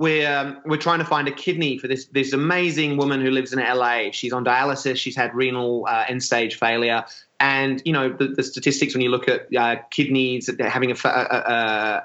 we're um, we're trying to find a kidney for this this amazing woman who lives in LA. She's on dialysis. She's had renal uh, end stage failure, and you know the, the, statistics when you look at uh, kidneys having a, a,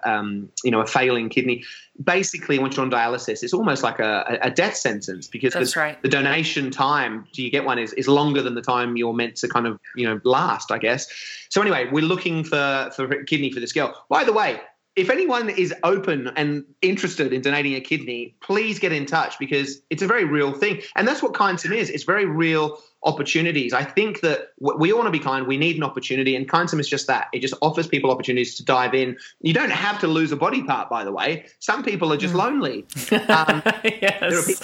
a um, you know a failing kidney, basically once you're on dialysis, it's almost like a, a death sentence because the, right. the, donation time do you get one is, is longer than the time you're meant to kind of you know last, I guess. So anyway, we're looking for for a kidney for this girl. By the way, if anyone is open and interested in donating a kidney, please get in touch because it's a very real thing. And that's what Kindsum is. It's very real opportunities. I think that we all want to be kind. We need an opportunity, and Kindsum is just that. It just offers people opportunities to dive in. You don't have to lose a body part, by the way. Some people are just mm. lonely. Um, yes.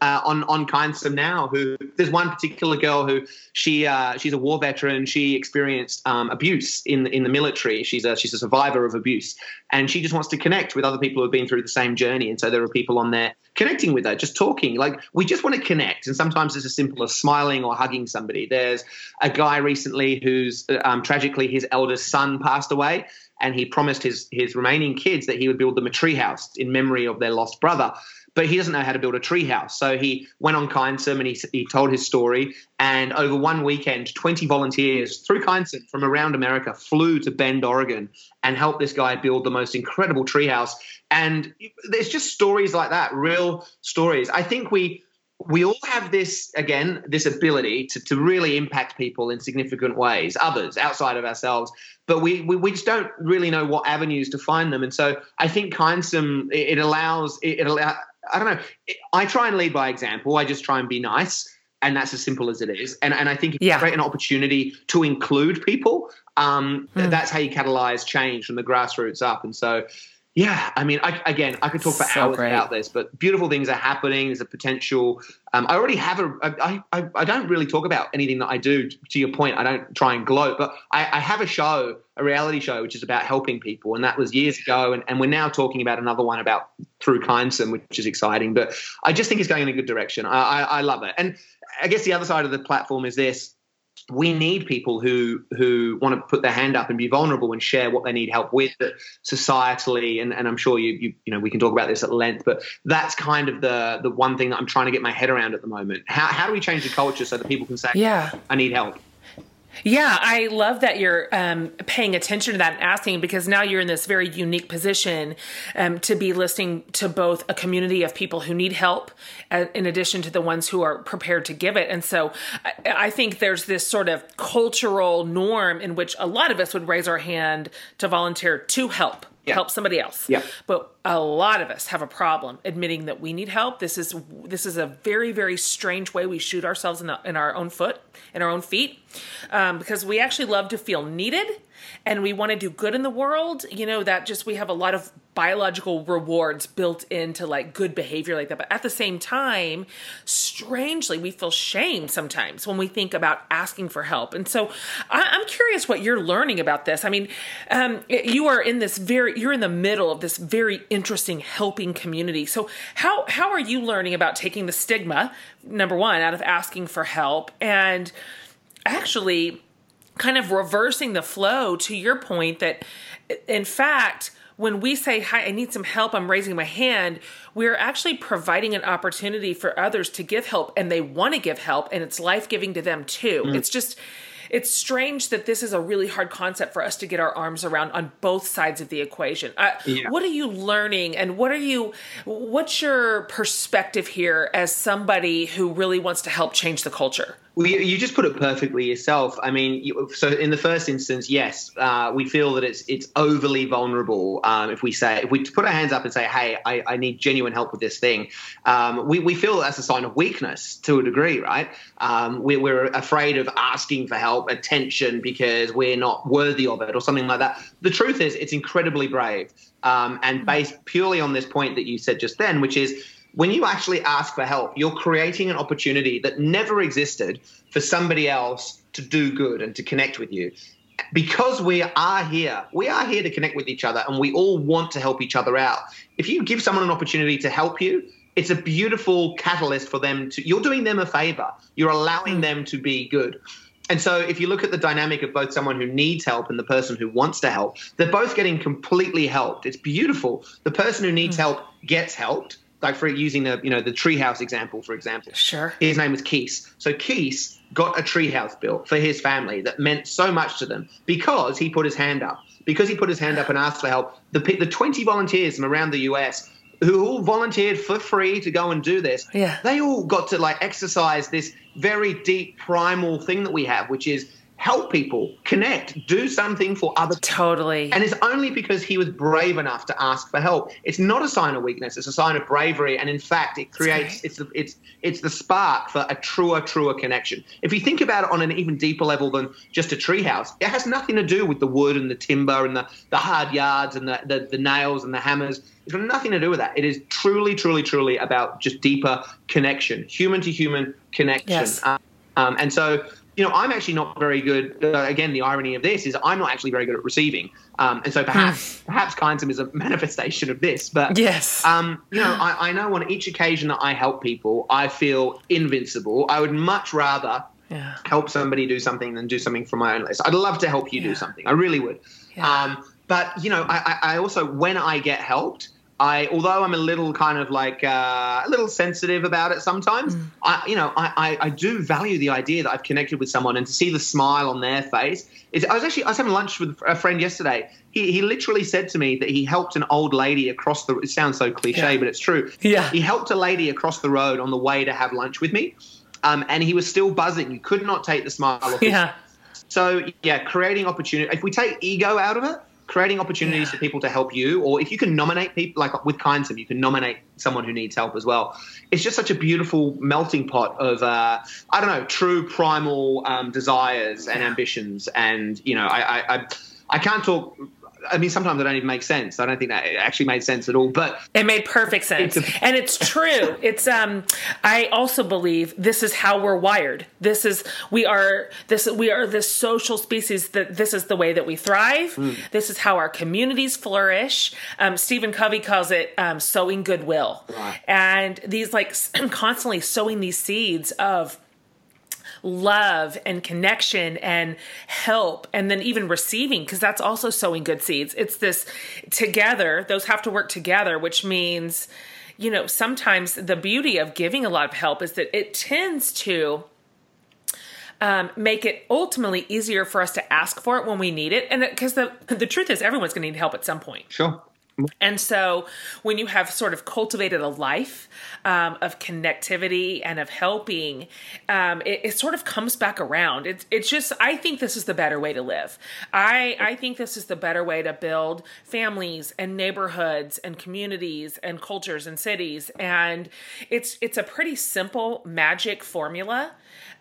Uh, uh, on on Kindsum now. Who there's one particular girl who she uh, she's a war veteran. She experienced um, abuse in in the military. She's a she's a survivor of abuse, and she just wants to connect with other people who have been through the same journey. And so there are people on there connecting with her, just talking. Like we just want to connect, and sometimes it's as simple as smiling or hugging somebody. There's a guy recently who's um, tragically his eldest son passed away and he promised his his remaining kids that he would build them a treehouse in memory of their lost brother. But he doesn't know how to build a treehouse. So he went on Kindsum and he, he told his story. And over one weekend, 20 volunteers through Kindsum from around America flew to Bend, Oregon, and helped this guy build the most incredible treehouse. And there's just stories like that, real stories. I think we we all have this again this ability to, to really impact people in significant ways others outside of ourselves but we, we, we just don't really know what avenues to find them and so i think kindsum it, it allows it, it allow i don't know i try and lead by example i just try and be nice and that's as simple as it is and, and i think if yeah. you create an opportunity to include people um, mm. that's how you catalyze change from the grassroots up and so yeah, I mean, I, again, I could talk for so hours great. about this, but beautiful things are happening. There's a potential. Um, I already have a. I, I, I don't really talk about anything that I do. To your point, I don't try and gloat, but I, I have a show, a reality show, which is about helping people, and that was years ago. And, and we're now talking about another one about through Kindsum, which is exciting. But I just think it's going in a good direction. I, I, I love it. And I guess the other side of the platform is this we need people who who want to put their hand up and be vulnerable and share what they need help with societally and, and I'm sure you, you you know we can talk about this at length but that's kind of the the one thing that I'm trying to get my head around at the moment. How, how do we change the culture so that people can say yeah. I need help yeah, I love that you're um, paying attention to that and asking because now you're in this very unique position um, to be listening to both a community of people who need help uh, in addition to the ones who are prepared to give it. And so I, I think there's this sort of cultural norm in which a lot of us would raise our hand to volunteer to help yeah. help somebody else. Yeah. But a lot of us have a problem admitting that we need help. This is this is a very very strange way we shoot ourselves in, the, in our own foot, in our own feet, um, because we actually love to feel needed and we want to do good in the world, you know, that just we have a lot of biological rewards built into like good behavior like that. But at the same time, strangely, we feel shame sometimes when we think about asking for help. And so I, am curious what you're learning about this. I mean, um, you are in this very, you're in the middle of this very interesting helping community. So how, how are you learning about taking the stigma, number one, out of asking for help and actually kind of reversing the flow to your point that in fact when we say hi i need some help i'm raising my hand we're actually providing an opportunity for others to give help and they want to give help and it's life-giving to them too mm. it's just it's strange that this is a really hard concept for us to get our arms around on both sides of the equation. Uh, yeah. What are you learning, and what are you? What's your perspective here as somebody who really wants to help change the culture? Well, you, you, just put it perfectly yourself. I mean, you, so in the first instance, yes, uh, we feel that it's it's overly vulnerable. Um, if we say if we put our hands up and say, "Hey, I, I need genuine help with this thing," um, we we feel that's a sign of weakness to a degree, right? Um, we, we're afraid of asking for help, attention, because we're not worthy of it, or something like that. The truth is, it's incredibly brave, um, and based purely on this point that you said just then, which is when you actually ask for help, you're creating an opportunity that never existed for somebody else to do good and to connect with you. Because we are here, we are here to connect with each other and we all want to help each other out. If you give someone an opportunity to help you, it's a beautiful catalyst for them to, you're doing them a favor. You're allowing hmm. them to be good. And so, if you look at the dynamic of both someone who needs help and the person who wants to help, they're both getting completely helped. It's beautiful. The person who needs hmm. help gets helped like for using the you know the treehouse example for example. Sure. His name was Keese. So Keese got a treehouse built for his family that meant so much to them because he put his hand up. Because he put his hand up and asked for help. The the 20 volunteers from around the US who all volunteered for free to go and do this. Yeah. They all got to like exercise this very deep primal thing that we have, which is help people, connect, do something for other Totally. And it's only because he was brave enough to ask for help. It's not a sign of weakness, it's a sign of bravery. And in fact, it creates it's the, it's it's the spark for a truer, truer connection. If you think about it on an even deeper level than just a treehouse, it has nothing to do with the wood and the timber and the, the hard yards and the, the, the nails and the hammers. It's got nothing to do with that. It is truly, truly, truly about just deeper connection, human to human connection. Yes. Um, um, and so you know, I'm actually not very good. Uh, again, the irony of this is I'm not actually very good at receiving, um, and so perhaps hmm. perhaps Kindsum is a manifestation of this. But yes, um, you know, I, I, know on each occasion that I help people, I feel invincible. I would much rather yeah. help somebody do something than do something from my own list. I'd love to help you yeah. do something. I really would. Yeah. Um, but you know, I, I also when I get helped, I, although I'm a little kind of like uh, a little sensitive about it sometimes, mm. I, you know, I, I, I, do value the idea that I've connected with someone and to see the smile on their face. I was actually I was having lunch with a friend yesterday. He, he literally said to me that he helped an old lady across the. It sounds so cliche, yeah. but it's true. Yeah. He helped a lady across the road on the way to have lunch with me, um, and he was still buzzing. You could not take the smile off. Yeah. So yeah, creating opportunity. If we take ego out of it, creating opportunities yeah. for people to help you, or if you can nominate people, like with Kindsum, you can nominate someone who needs help as well. It's just such a beautiful melting pot of, uh, I don't know, true primal um, desires and ambitions. And, you know, I, I, I, I can't talk I mean, sometimes it don't even make sense. I don't think that it actually made sense at all. But it made perfect sense, it's a- and it's true. It's um, I also believe this is how we're wired. This is we are this we are this social species that this is the way that we thrive. Mm. This is how our communities flourish. Um, Stephen Covey calls it um, sowing goodwill, right. and these like constantly sowing these seeds of love and connection and help and then even receiving because that's also sowing good seeds. It's this together those have to work together which means you know sometimes the beauty of giving a lot of help is that it tends to um, make it ultimately easier for us to ask for it when we need it. And because the the truth is everyone's going to need help at some point. Sure and so, when you have sort of cultivated a life um, of connectivity and of helping, um, it, it, sort of comes back around. It's it's just I think this is the better way to live. I I think this is the better way to build families and neighborhoods and communities and cultures and cities. And it's it's a pretty simple magic formula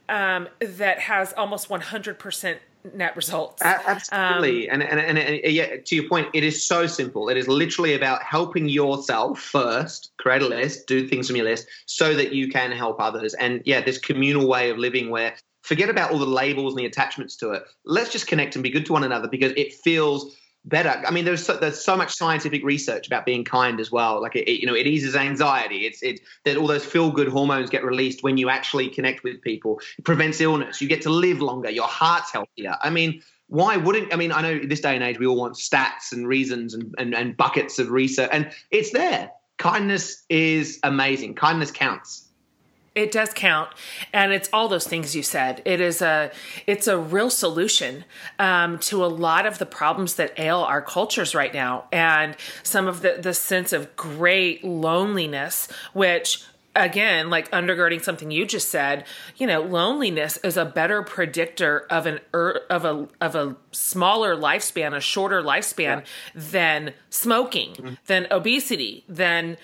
um, that has almost one hundred percent net results. Absolutely. Um, and, and, and, and, yeah, to your point, it is so simple. It is literally about helping yourself first, create a list, do things from your list so that you can help others. And yeah, this communal way of living where forget about all the labels and the attachments to it. Let's just connect and be good to one another because it feels better. I mean, there's so, there's so much scientific research about being kind as well. Like it, it you know, it eases anxiety. It's it that all those feel good hormones get released when you actually connect with people. It prevents illness. You get to live longer. Your heart's healthier. I mean. Why wouldn't I mean? I know this day and age we all want stats and reasons and, and, and buckets of research, and it's there. Kindness is amazing. Kindness counts it does count and it's all those things you said it is a it's a real solution um, to a lot of the problems that ail our cultures right now and some of the the sense of great loneliness which again like undergirding something you just said you know loneliness is a better predictor of an er, of a of a smaller lifespan a shorter lifespan yeah. than smoking mm-hmm. than obesity than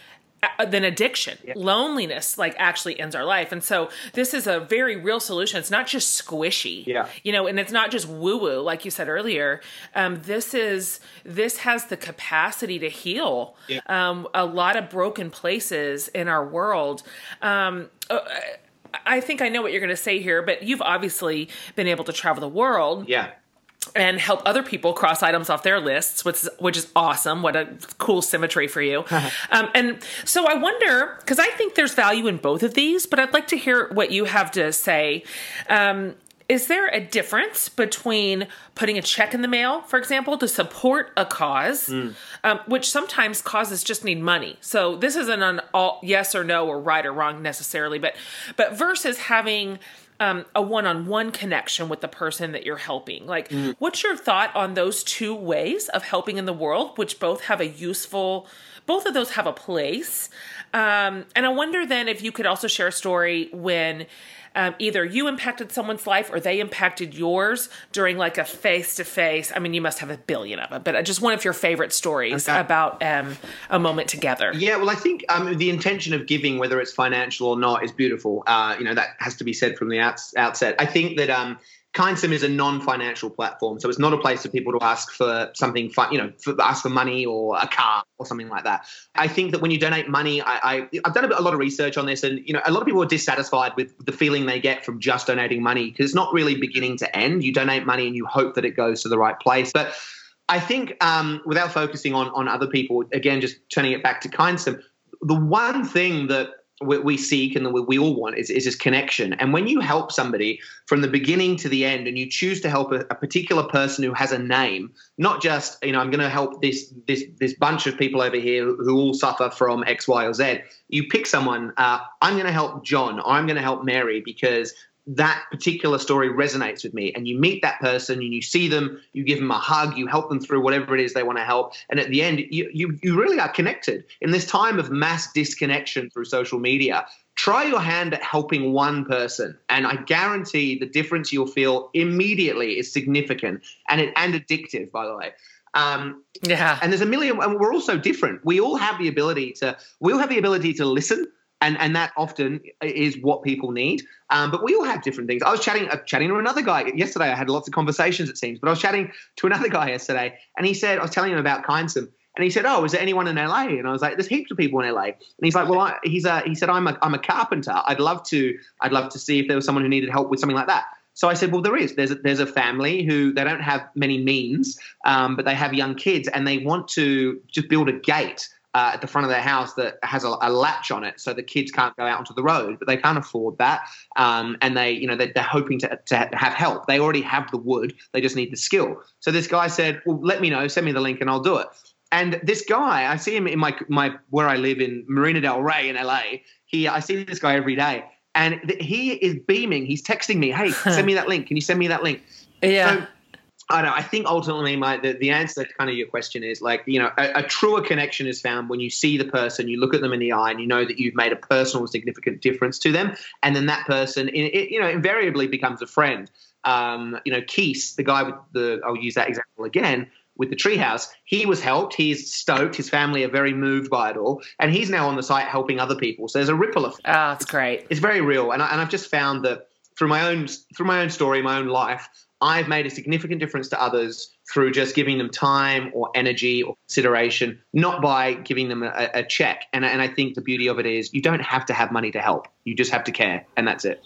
than addiction. Yeah. Loneliness like actually ends our life. And so this is a very real solution. It's not just squishy. Yeah. You know, and it's not just woo woo like you said earlier. Um, this is this has the capacity to heal yeah. um, a lot of broken places in our world. Um, uh, I think I know what you're going to say here, but you've obviously been able to travel the world. Yeah and help other people cross items off their lists, which is, which is awesome. What a cool symmetry for you. um, and so I wonder, because I think there's value in both of these, but I'd like to hear what you have to say. Um, is there a difference between putting a check in the mail, for example, to support a cause, mm. um, which sometimes causes just need money? So this isn't an all yes or no or right or wrong necessarily, but but versus having um, a one-on-one connection with the person that you're helping. Like, mm. what's your thought on those two ways of helping in the world, which both have a useful, both of those have a place. Um, and I wonder then if you could also share a story when um, either you impacted someone's life or they impacted yours during like a face to face. I mean, you must have a billion of them, but just one of your favorite stories okay. about um, a moment together. Yeah, well, I think um, the intention of giving, whether it's financial or not, is beautiful. Uh, you know, that has to be said from the outs- outset. I think that um, Kindsum is a non-financial platform, so it's not a place for people to ask for something, you know, for, ask for money or a car or something like that. I think that when you donate money, I, I, have done a lot of research on this, and you know, a lot of people are dissatisfied with the feeling they get from just donating money because it's not really beginning to end. You donate money and you hope that it goes to the right place, but I think um, without focusing on on other people, again, just turning it back to Kindsum, the one thing that we, we seek and we, all want is, is this connection. And when you help somebody from the beginning to the end, and you choose to help a, a particular person who has a name, not just you know I'm going to help this this this bunch of people over here who, all suffer from X, Y, or Z. You pick someone. Uh, I'm going to help John, I'm going to help Mary because that particular story resonates with me. And you meet that person and you see them you give them a hug you help them through whatever it is they want to help. And at the end you, you, you really are connected. In this time of mass disconnection through social media try your hand at helping one person. And i guarantee the difference you'll feel immediately is significant. And it, and addictive by the way. Um, yeah. and there's a million and we're all so different. We all have the ability to we all have the ability to listen and and that often is what people need. Um, but we all have different things. I was chatting uh, chatting to another guy yesterday. I had lots of conversations, it seems, but I was chatting to another guy yesterday, and he said I was telling him about Kindsum. And he said, "Oh, is there anyone in LA?" And I was like, "There's heaps of people in LA." And he's like, "Well, I, he's a, he said I'm a, I'm a carpenter. I'd love to I'd love to see if there was someone who needed help with something like that." So I said, "Well, there is. There's a, there's a family who they don't have many means, um, but they have young kids, and they want to just build a gate uh, at the front of their house that has a, a, latch on it, so the kids can't go out onto the road. But they can't afford that, um, and they, you know, they're, they're hoping to, to have help. They already have the wood; they just need the skill. So this guy said, "Well, let me know, send me the link, and I'll do it." And this guy, I see him in my my where I live in Marina Del Rey in LA. He, I see this guy every day, and th- he is beaming. He's texting me, "Hey, send me that link. Can you send me that link?" Yeah. So, I don't know. I think ultimately, my the, the answer to kind of your question is like you know a, a, truer connection is found when you see the person, you look at them in the eye, and you know that you've made a personal, significant difference to them, and then that person, it, you know, invariably becomes a friend. Um, you know, Keith, the guy with the I'll use that example again with the treehouse. He was helped. He's stoked. His family are very moved by it all, and he's now on the site helping other people. So there's a ripple effect. Oh, that's great. It's very real, and, I, and I've just found that through my own through my own story, my own life, I've made a significant difference to others through just giving them time or energy or consideration, not by giving them a, a check. And, and I think the beauty of it is you don't have to have money to help. You just have to care, and that's it.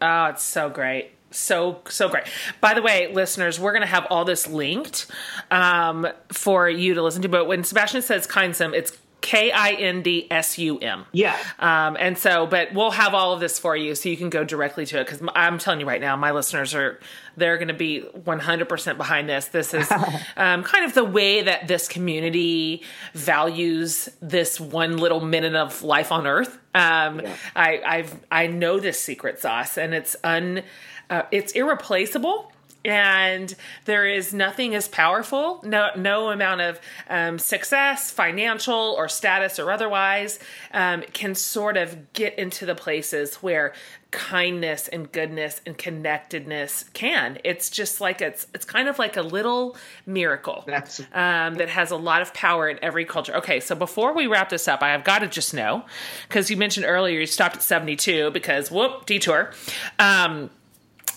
Oh, it's so great so so great by the way listeners we're going to have all this linked um, for you to listen to but when sebastian says kindsum it's K I N D S U M. Yeah. Um, and so, but we'll have all of this for you so you can go directly to it because I'm telling you right now, my listeners are they're going to be 100% behind this. This is um, kind of the way that this community values this one little minute of life on Earth. Um, yeah. I I've I know this secret sauce, and it's un uh, it's irreplaceable and there is nothing as powerful no no amount of um, success financial or status or otherwise um, can sort of get into the places where kindness and goodness and connectedness can. It's just like it's it's kind of like a little miracle um, that has a lot of power in every culture. Okay so before we wrap this up i've got to just know because you mentioned earlier you stopped at 72 because whoop detour. Um,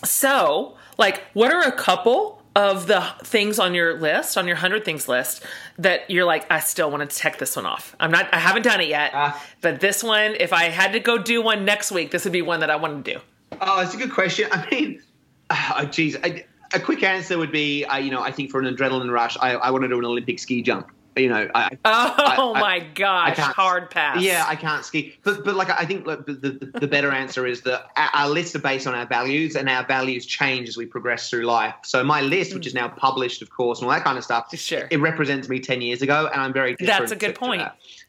so like, what are a couple of the things on your list, on your 100 things list, that you're like, I still want to check this one off? I'm not, I haven't done it yet, uh, but this one, if I had to go do one next week, this would be one that I want to do. Oh, it's a good question. I mean, oh, geez, I, a quick answer would be, uh, you know, I think for an adrenaline rush, I, I want to do an Olympic ski jump you know, I, oh I, my gosh, hard pass. Yeah, I can't ski, but but like I think the the, the better answer is that our lists are based on our values, and our values change as we progress through life. So my list, which is hmm. now published, of course, and all that kind of stuff, sure. it represents me ten years ago, and I'm very. That's a good point.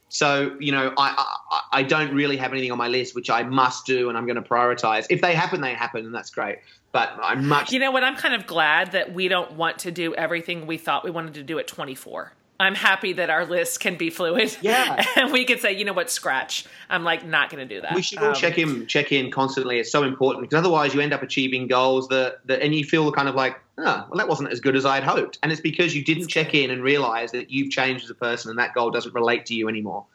So you know, I, I I don't really have anything on my list which I must do, and I'm going to prioritize. If they happen, they happen, and that's great. But I'm much. You know what? I'm kind of glad that we don't want to do everything we thought we wanted to do at 24. I'm happy that our list can be fluid. Yeah, and we can say, you know what, scratch. I'm like not going to do that. We should all um, check in, check in constantly. It's so important because otherwise you end up achieving goals that, that and you feel kind of like, oh, well, that wasn't as good as I had hoped. And it's because you didn't check in and realize that you've changed as a person and that goal doesn't relate to you anymore.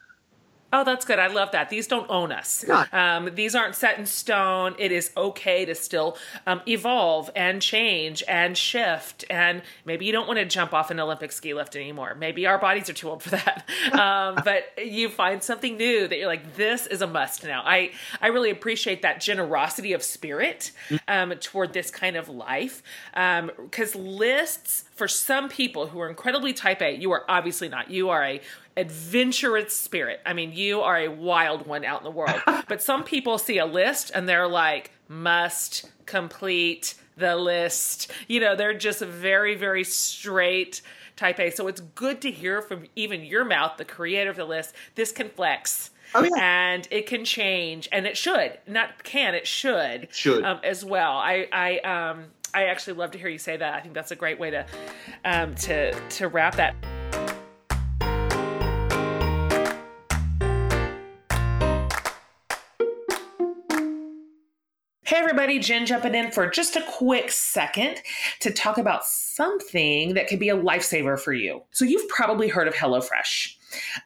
Oh, that's good. I love that. These don't own us. Um, these aren't set in stone. It is okay to still um, evolve and change and shift. And maybe you don't want to jump off an Olympic ski lift anymore. Maybe our bodies are too old for that. Um, but you find something new that you're like, this is a must now. I, I really appreciate that generosity of spirit um, toward this kind of life. Because um, lists, for some people who are incredibly type A, you are obviously not. You are a adventurous spirit. I mean, you are a wild one out in the world. but some people see a list and they're like, must complete the list. You know, they're just very, very straight type A. So it's good to hear from even your mouth, the creator of the list, this can flex. Oh, yeah. And it can change, and it should not can it should should um, as well. I I um I actually love to hear you say that. I think that's a great way to um to to wrap that. Everybody, Jen jumping in for just a quick second to talk about something that could be a lifesaver for you. So, you've probably heard of HelloFresh.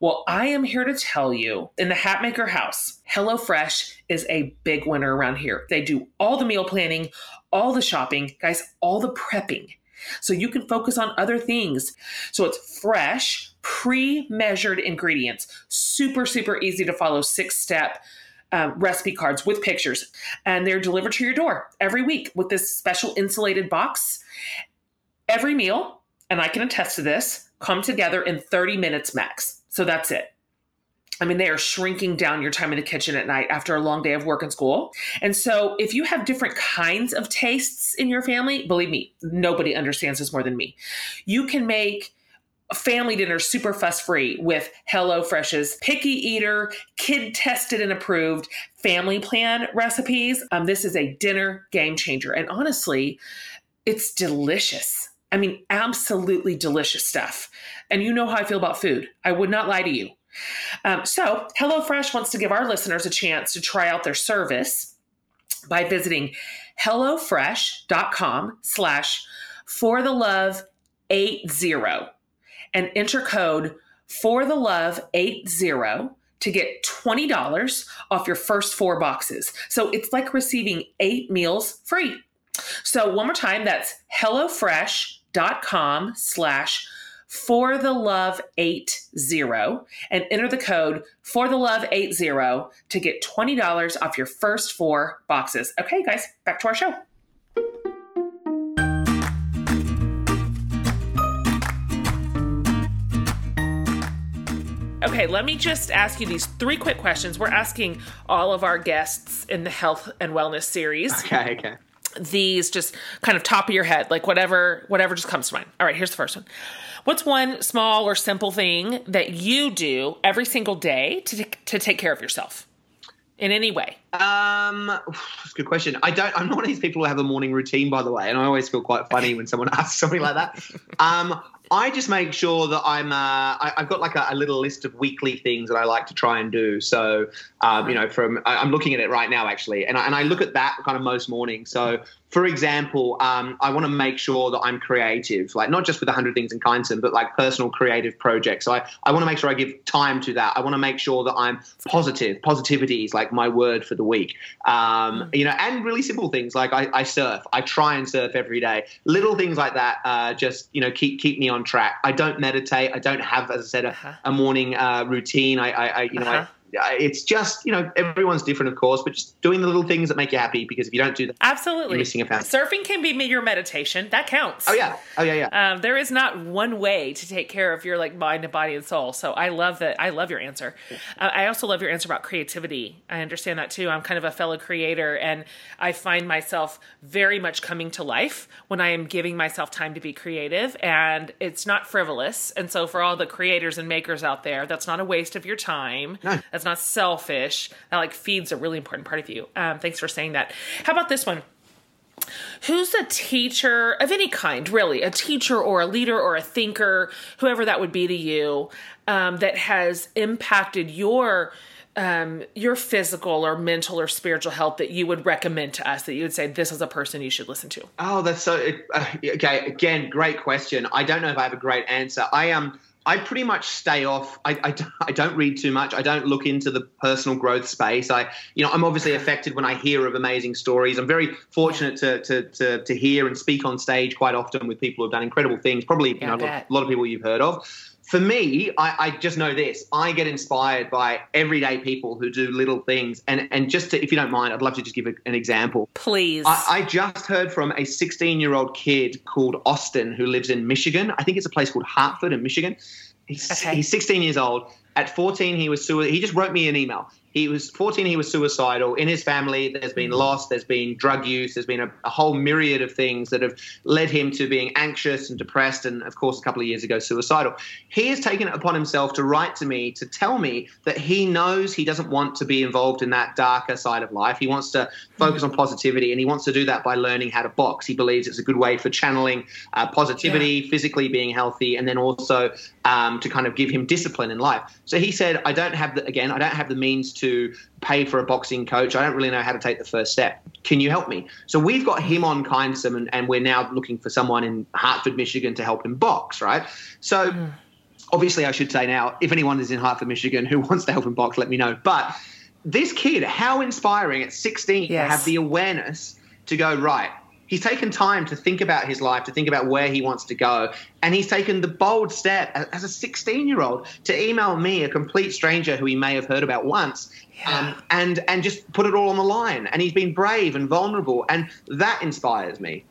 Well, I am here to tell you in the Hatmaker house, HelloFresh is a big winner around here. They do all the meal planning, all the shopping, guys, all the prepping. So you can focus on other things. So it's fresh, pre measured ingredients, super, super easy to follow, six step um, recipe cards with pictures, and they're delivered to your door every week with this special insulated box. Every meal, and I can attest to this, come together in 30 minutes max. So that's it. I mean, they are shrinking down your time in the kitchen at night after a long day of work and school. And so, if you have different kinds of tastes in your family, believe me, nobody understands this more than me. You can make family dinner super fuss free with HelloFresh's picky eater, kid tested and approved family plan recipes. Um, this is a dinner game changer. And honestly, it's delicious. I mean, absolutely delicious stuff. And you know how I feel about food. I would not lie to you. Um, so, HelloFresh wants to give our listeners a chance to try out their service by visiting HelloFresh.com slash for the love 80 and enter code for the love 80 to get $20 off your first four boxes. So it's like receiving eight meals free. So one more time, that's HelloFresh.com slash for the love 80 and enter the code for the love 80 to get $20 off your first four boxes. Okay, guys, back to our show. Okay, let me just ask you these three quick questions. We're asking all of our guests in the health and wellness series. Okay, okay. These just kind of top of your head, like whatever whatever just comes to mind. All right, here's the first one. What's one small or simple thing that you do every single day to to take care of yourself? in any way? Um, that's a good question. I don't. I'm not one of these people who have a morning routine, by the way, and I always feel quite funny when someone asks something like that. Um, I just make sure that I'm. Uh, I, have got like a, a, little list of weekly things that I like to try and do. So, um, you know, from I, am looking at it right now actually, and I, and I look at that kind of most mornings. So, for example, um, I want to make sure that I'm creative, like not just with 100 Things in Kindsum, but like personal creative projects. So I, I want to make sure I give time to that. I want to make sure that I'm positive. Positivity is like my word for the week. Um, hmm. you know, and really simple things like I, I, surf. I try and surf every day. Little things like that uh, just, you know, keep keep me on track. I don't meditate. I don't have, as I said, a, uh-huh. a morning uh, routine. I, I, I you know, uh-huh it's just you know everyone's different of course but just doing the little things that make you happy because if you don't do that absolutely. you're missing a out surfing can be your meditation. That counts. Oh yeah. Oh yeah yeah. Um, there is not one way to take care of your like mind and body and soul. So i love that. I love your answer. Uh, i also love your answer about creativity. I understand that too. I'm kind of a fellow creator and i find myself very much coming to life when i am giving myself time to be creative and it's not frivolous. And so for all the creators and makers out there that's not a waste of your time. No. That's not selfish. That like feeds a really important part of you. Um, thanks for saying that. How about this one? Who's a teacher of any kind, really, a teacher or a leader or a thinker, whoever that would be to you, um, that has impacted your um, your physical or mental or spiritual health that you would recommend to us that you would say this is a person you should listen to? Oh, that's so uh, okay. Again, great question. I don't know if I have a great answer. I am. Um, I pretty much stay off. I, I, I, don't read too much. I don't look into the personal growth space. I, you know, I'm obviously affected when I hear of amazing stories. I'm very fortunate to to to, to hear and speak on stage quite often with people who've done incredible things. Probably, you know, a lot, a lot, of people you've heard of. For me, I, I, just know this. I get inspired by everyday people who do little things. And, and just to, if you don't mind, I'd love to just give a, an example. Please. I, I just heard from a 16 year old kid called Austin who lives in Michigan. I think it's a place called Hartford in Michigan. He's, okay. he's 16 years old. At 14, he was. He just wrote me an email. He was 14, he was suicidal. In his family, there's been mm. loss, there's been drug use, there's been a, a, whole myriad of things that have led him to being anxious and depressed, and of course, a couple of years ago, suicidal. He has taken it upon himself to write to me to tell me that he knows he doesn't want to be involved in that darker side of life. He wants to focus on positivity, and he wants to do that by learning how to box. He believes it's a good way for channeling uh, positivity, yeah. physically being healthy, and then also um, to kind of give him discipline in life. So he said, I don't have the, again, I don't have the means to to pay for a boxing coach. I don't really know how to take the first step. Can you help me? So we've got him on Kindsum, and, and we're now looking for someone in Hartford, Michigan to help him box, right? So mm. obviously, I should say now, if anyone is in Hartford, Michigan who wants to help him box, let me know. But this kid, how inspiring at 16 yes. to have the awareness to go, right, he's taken time to think about his life, to think about where he wants to go. And he's taken the bold step as a 16 year old to email me, a complete stranger who he may have heard about once, yeah. um, and, and just put it all on the line. And he's been brave and vulnerable. And that inspires me.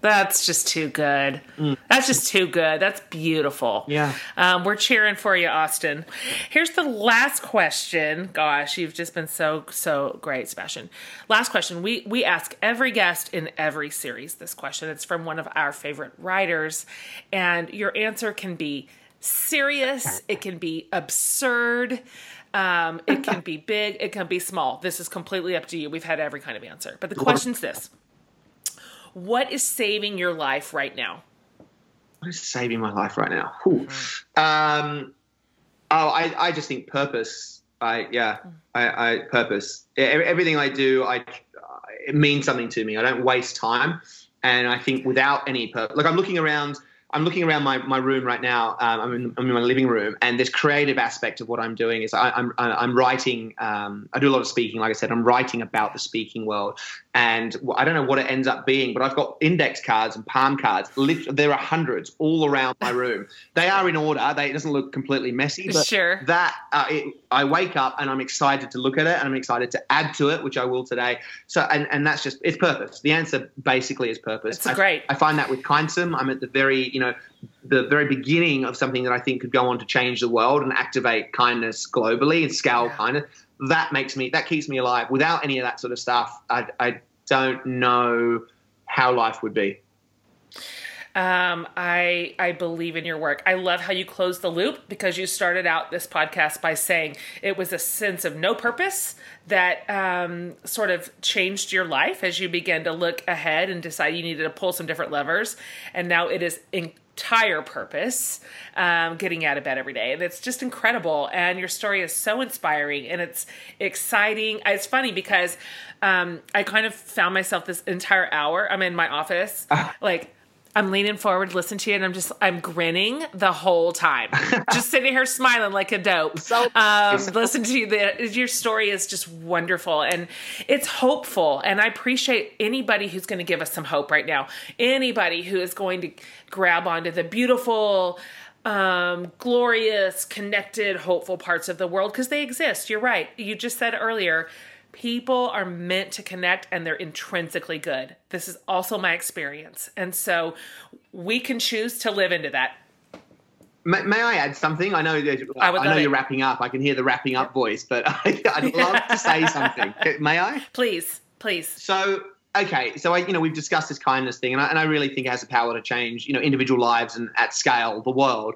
That's just too good. Mm. That's just too good. That's beautiful. Yeah. Um, we're cheering for you, Austin. Here's the last question. Gosh, you've just been so so great, Sebastian. Last question. We we ask every guest in every series this question. It's from one of our favorite writers, and your answer can be serious. It can be absurd. Um, it can be big. It can be small. This is completely up to you. We've had every kind of answer. But the question's this what is saving your life right now? What is saving my life right now? Mm-hmm. Um, oh, I, I just think purpose. I yeah, mm. I, I purpose. Everything I do, I it means something to me. I don't waste time, and I think without any purpose, like I'm looking around I'm looking around my, my room right now. Um, I'm, in, I'm, in, my living room, and this creative aspect of what I'm doing is I, am I'm, I'm writing. Um, I do a lot of speaking. Like I said, I'm writing about the speaking world, and I don't know what it ends up being, but I've got index cards and palm cards. There are hundreds all around my room. They are in order. They, it doesn't look completely messy, but sure. that uh, it, I wake up and I'm excited to look at it, and I'm excited to add to it, which I will today. So, and and that's just it's purpose. The answer basically is purpose. It's great. I find that with Kindsum, I'm at the very you know the very beginning of something that I think could go on to change the world and activate kindness globally and scale yeah. kindness. That makes me that keeps me alive. Without any of that sort of stuff, I, I don't know how life would be. Um, I I believe in your work. I love how you close the loop because you started out this podcast by saying it was a sense of no purpose that um, sort of changed your life as you began to look ahead and decide you needed to pull some different levers, and now it is in entire purpose um, getting out of bed every day. And it's just incredible. And your story is so inspiring and it's exciting. It's funny because um, i kind of found myself this entire hour i'm in my office uh, like I'm leaning forward, listening to you, and I'm just I'm grinning the whole time, just sitting here smiling like a dope. So um, listen to you. The, your story is just wonderful, and it's hopeful. And I appreciate anybody who's going to give us some hope right now. Anybody who is going to grab onto the beautiful, um, glorious, connected, hopeful parts of the world because they exist. You're right. You just said earlier people are meant to connect and they're intrinsically good. This is also my experience. And so we can choose to live into that. May, may I add something? I know I, I know you're wrapping up. I can hear the wrapping up voice, but I, would love to say something. May I? Please, please. So, okay, so I, you know, we've discussed this kindness thing, and I, and I really think it has the power to change, you know, individual lives and at scale the world.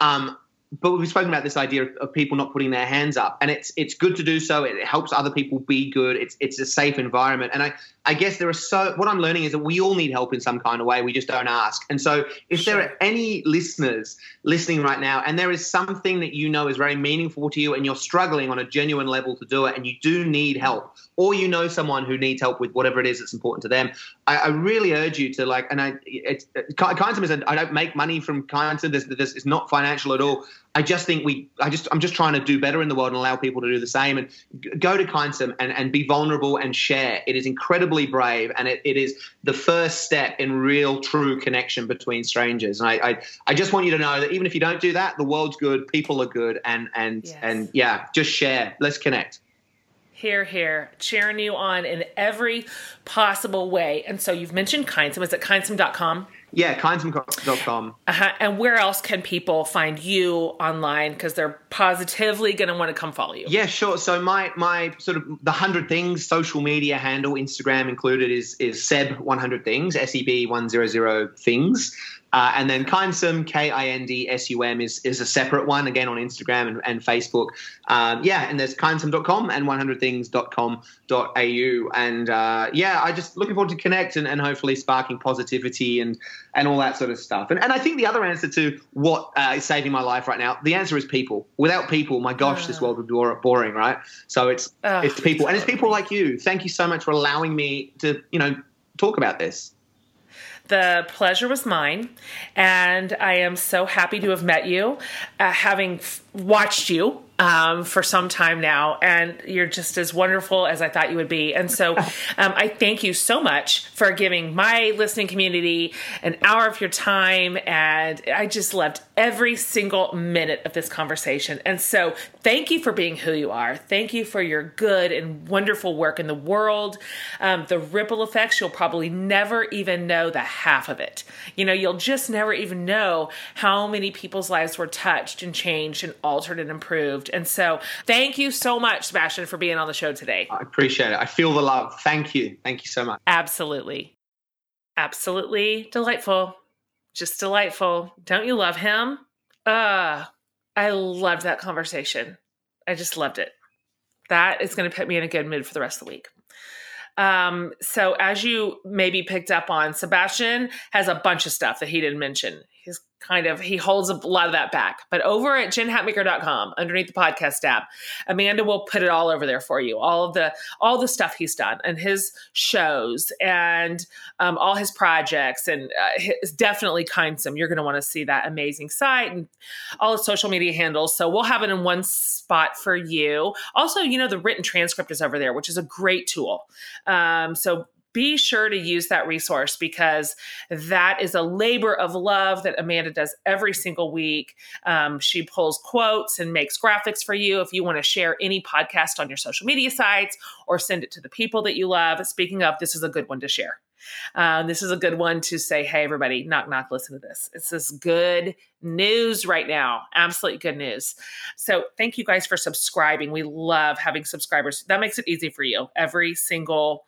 Um, but we've spoken about this idea of, people not putting their hands up, and it's it's good to do so. It helps other people be good. It's it's a safe environment, and I I guess there are so what I'm learning is that we all need help in some kind of way. We just don't ask. And so, if sure. there are any listeners listening right now, and there is something that you know is very meaningful to you, and you're struggling on a genuine level to do it, and you do need help, or you know someone who needs help with whatever it is that's important to them, I, I really urge you to like. And I, it's Kindsum is a, I don't make money from Kindsum. This this is not financial at all. I just think we, I just, I'm just trying to do better in the world and allow people to do the same. And go to Kindsum and, and be vulnerable and share. It is incredibly brave, and it, it is the first step in real, true connection between strangers. And I, I, I just want you to know that even if you don't do that, the world's good, people are good, and and yes. and yeah, just share. Let's connect. Here, here, cheering you on in every possible way. And so you've mentioned Kindsum. Is it kindsum.com? Yeah, kindsum.com. Uh-huh. And where else can people find you online? Because they're positively going to want to come follow you. Yeah, sure. So my my sort of the hundred things social media handle, Instagram included, is is Seb one hundred things, S E B one zero zero things. Uh, and then Kindsum, K I N D S U M, is, is a separate one, again on Instagram and, and Facebook. Um, yeah, and there's kindsum.com and 100things.com.au. And uh, yeah, I just looking forward to connect and, and hopefully sparking positivity and, and all that sort of stuff. And, and I think the other answer to what uh, is saving my life right now, the answer is people. Without people, my gosh, this world would be boring, right? So it's, it's people. And it's people like you. Thank you so much for allowing me to, you know, talk about this. The pleasure was mine, and I am so happy to have met you, uh, having f- watched you um, for some time now, and you're just as wonderful as I thought you would be. And so, um, I thank you so much for giving my listening community an hour of your time, and I just loved every single minute of this conversation. And so, thank you for being who you are. Thank you for your good and wonderful work in the world. Um, the ripple effects, you'll probably never even know the half of it. You know, you'll just never even know how many people's lives were touched and changed and altered and improved and so, thank you so much, Sebastian, for being on the show today. I appreciate it. I feel the love. Thank you. Thank you so much. Absolutely. Absolutely delightful. Just delightful. Don't you love him? Uh, I loved that conversation. I just loved it. That is going to put me in a good mood for the rest of the week. Um, so as you maybe picked up on, Sebastian has a bunch of stuff that he didn't mention. He's kind of he holds a lot of that back. But over at jenhatmaker.com, underneath the podcast tab, Amanda will put it all over there for you. All of the all the stuff he's done and his shows and um, all his projects and uh, his, definitely Kindsum. You're going to want to see that amazing site and all his social media handles. So we'll have it in one spot for you. Also, you know the written transcript is over there, which is a great tool. Um, so be sure to use that resource because that is a labor of love that Amanda does every single week. Um, she pulls quotes and makes graphics for you if you want to share any podcast on your social media sites or send it to the people that you love. Speaking of, this is a good one to share. Um, this is a good one to say, hey, everybody, knock, knock, listen to this. It's this good news right now. Absolutely good news. So, thank you guys for subscribing. We love having subscribers. That makes it easy for you. Every single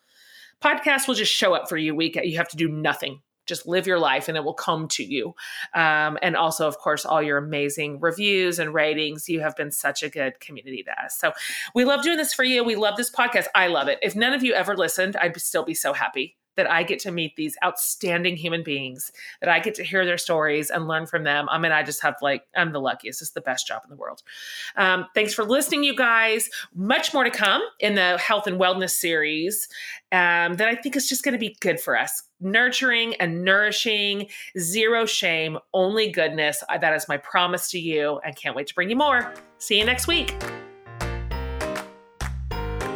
Podcast will just show up for you week. You have to do nothing. Just live your life and it will come to you. Um, and also, of course, all your amazing reviews and ratings. You have been such a good community to us. So we love doing this for you. We love this podcast. I love it. If none of you ever listened, I'd still be so happy that I get to meet these outstanding human beings, that I get to hear their stories and learn from them. I mean, I just have like, I'm the luckiest. It's the best job in the world. Um, thanks for listening, you guys. Much more to come in the health and wellness series um, that I think is just going to be good for us. Nurturing and nourishing, zero shame, only goodness. That is my promise to you, and can't wait to bring you more. See you next week.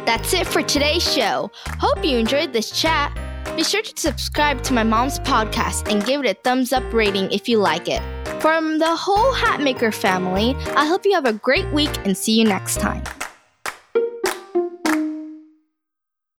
That's it for today's show. Hope you enjoyed this chat. Be sure to subscribe to my mom's podcast and give it a thumbs up rating if you like it. From the whole Hatmaker family, I hope you have a great week and see you next time.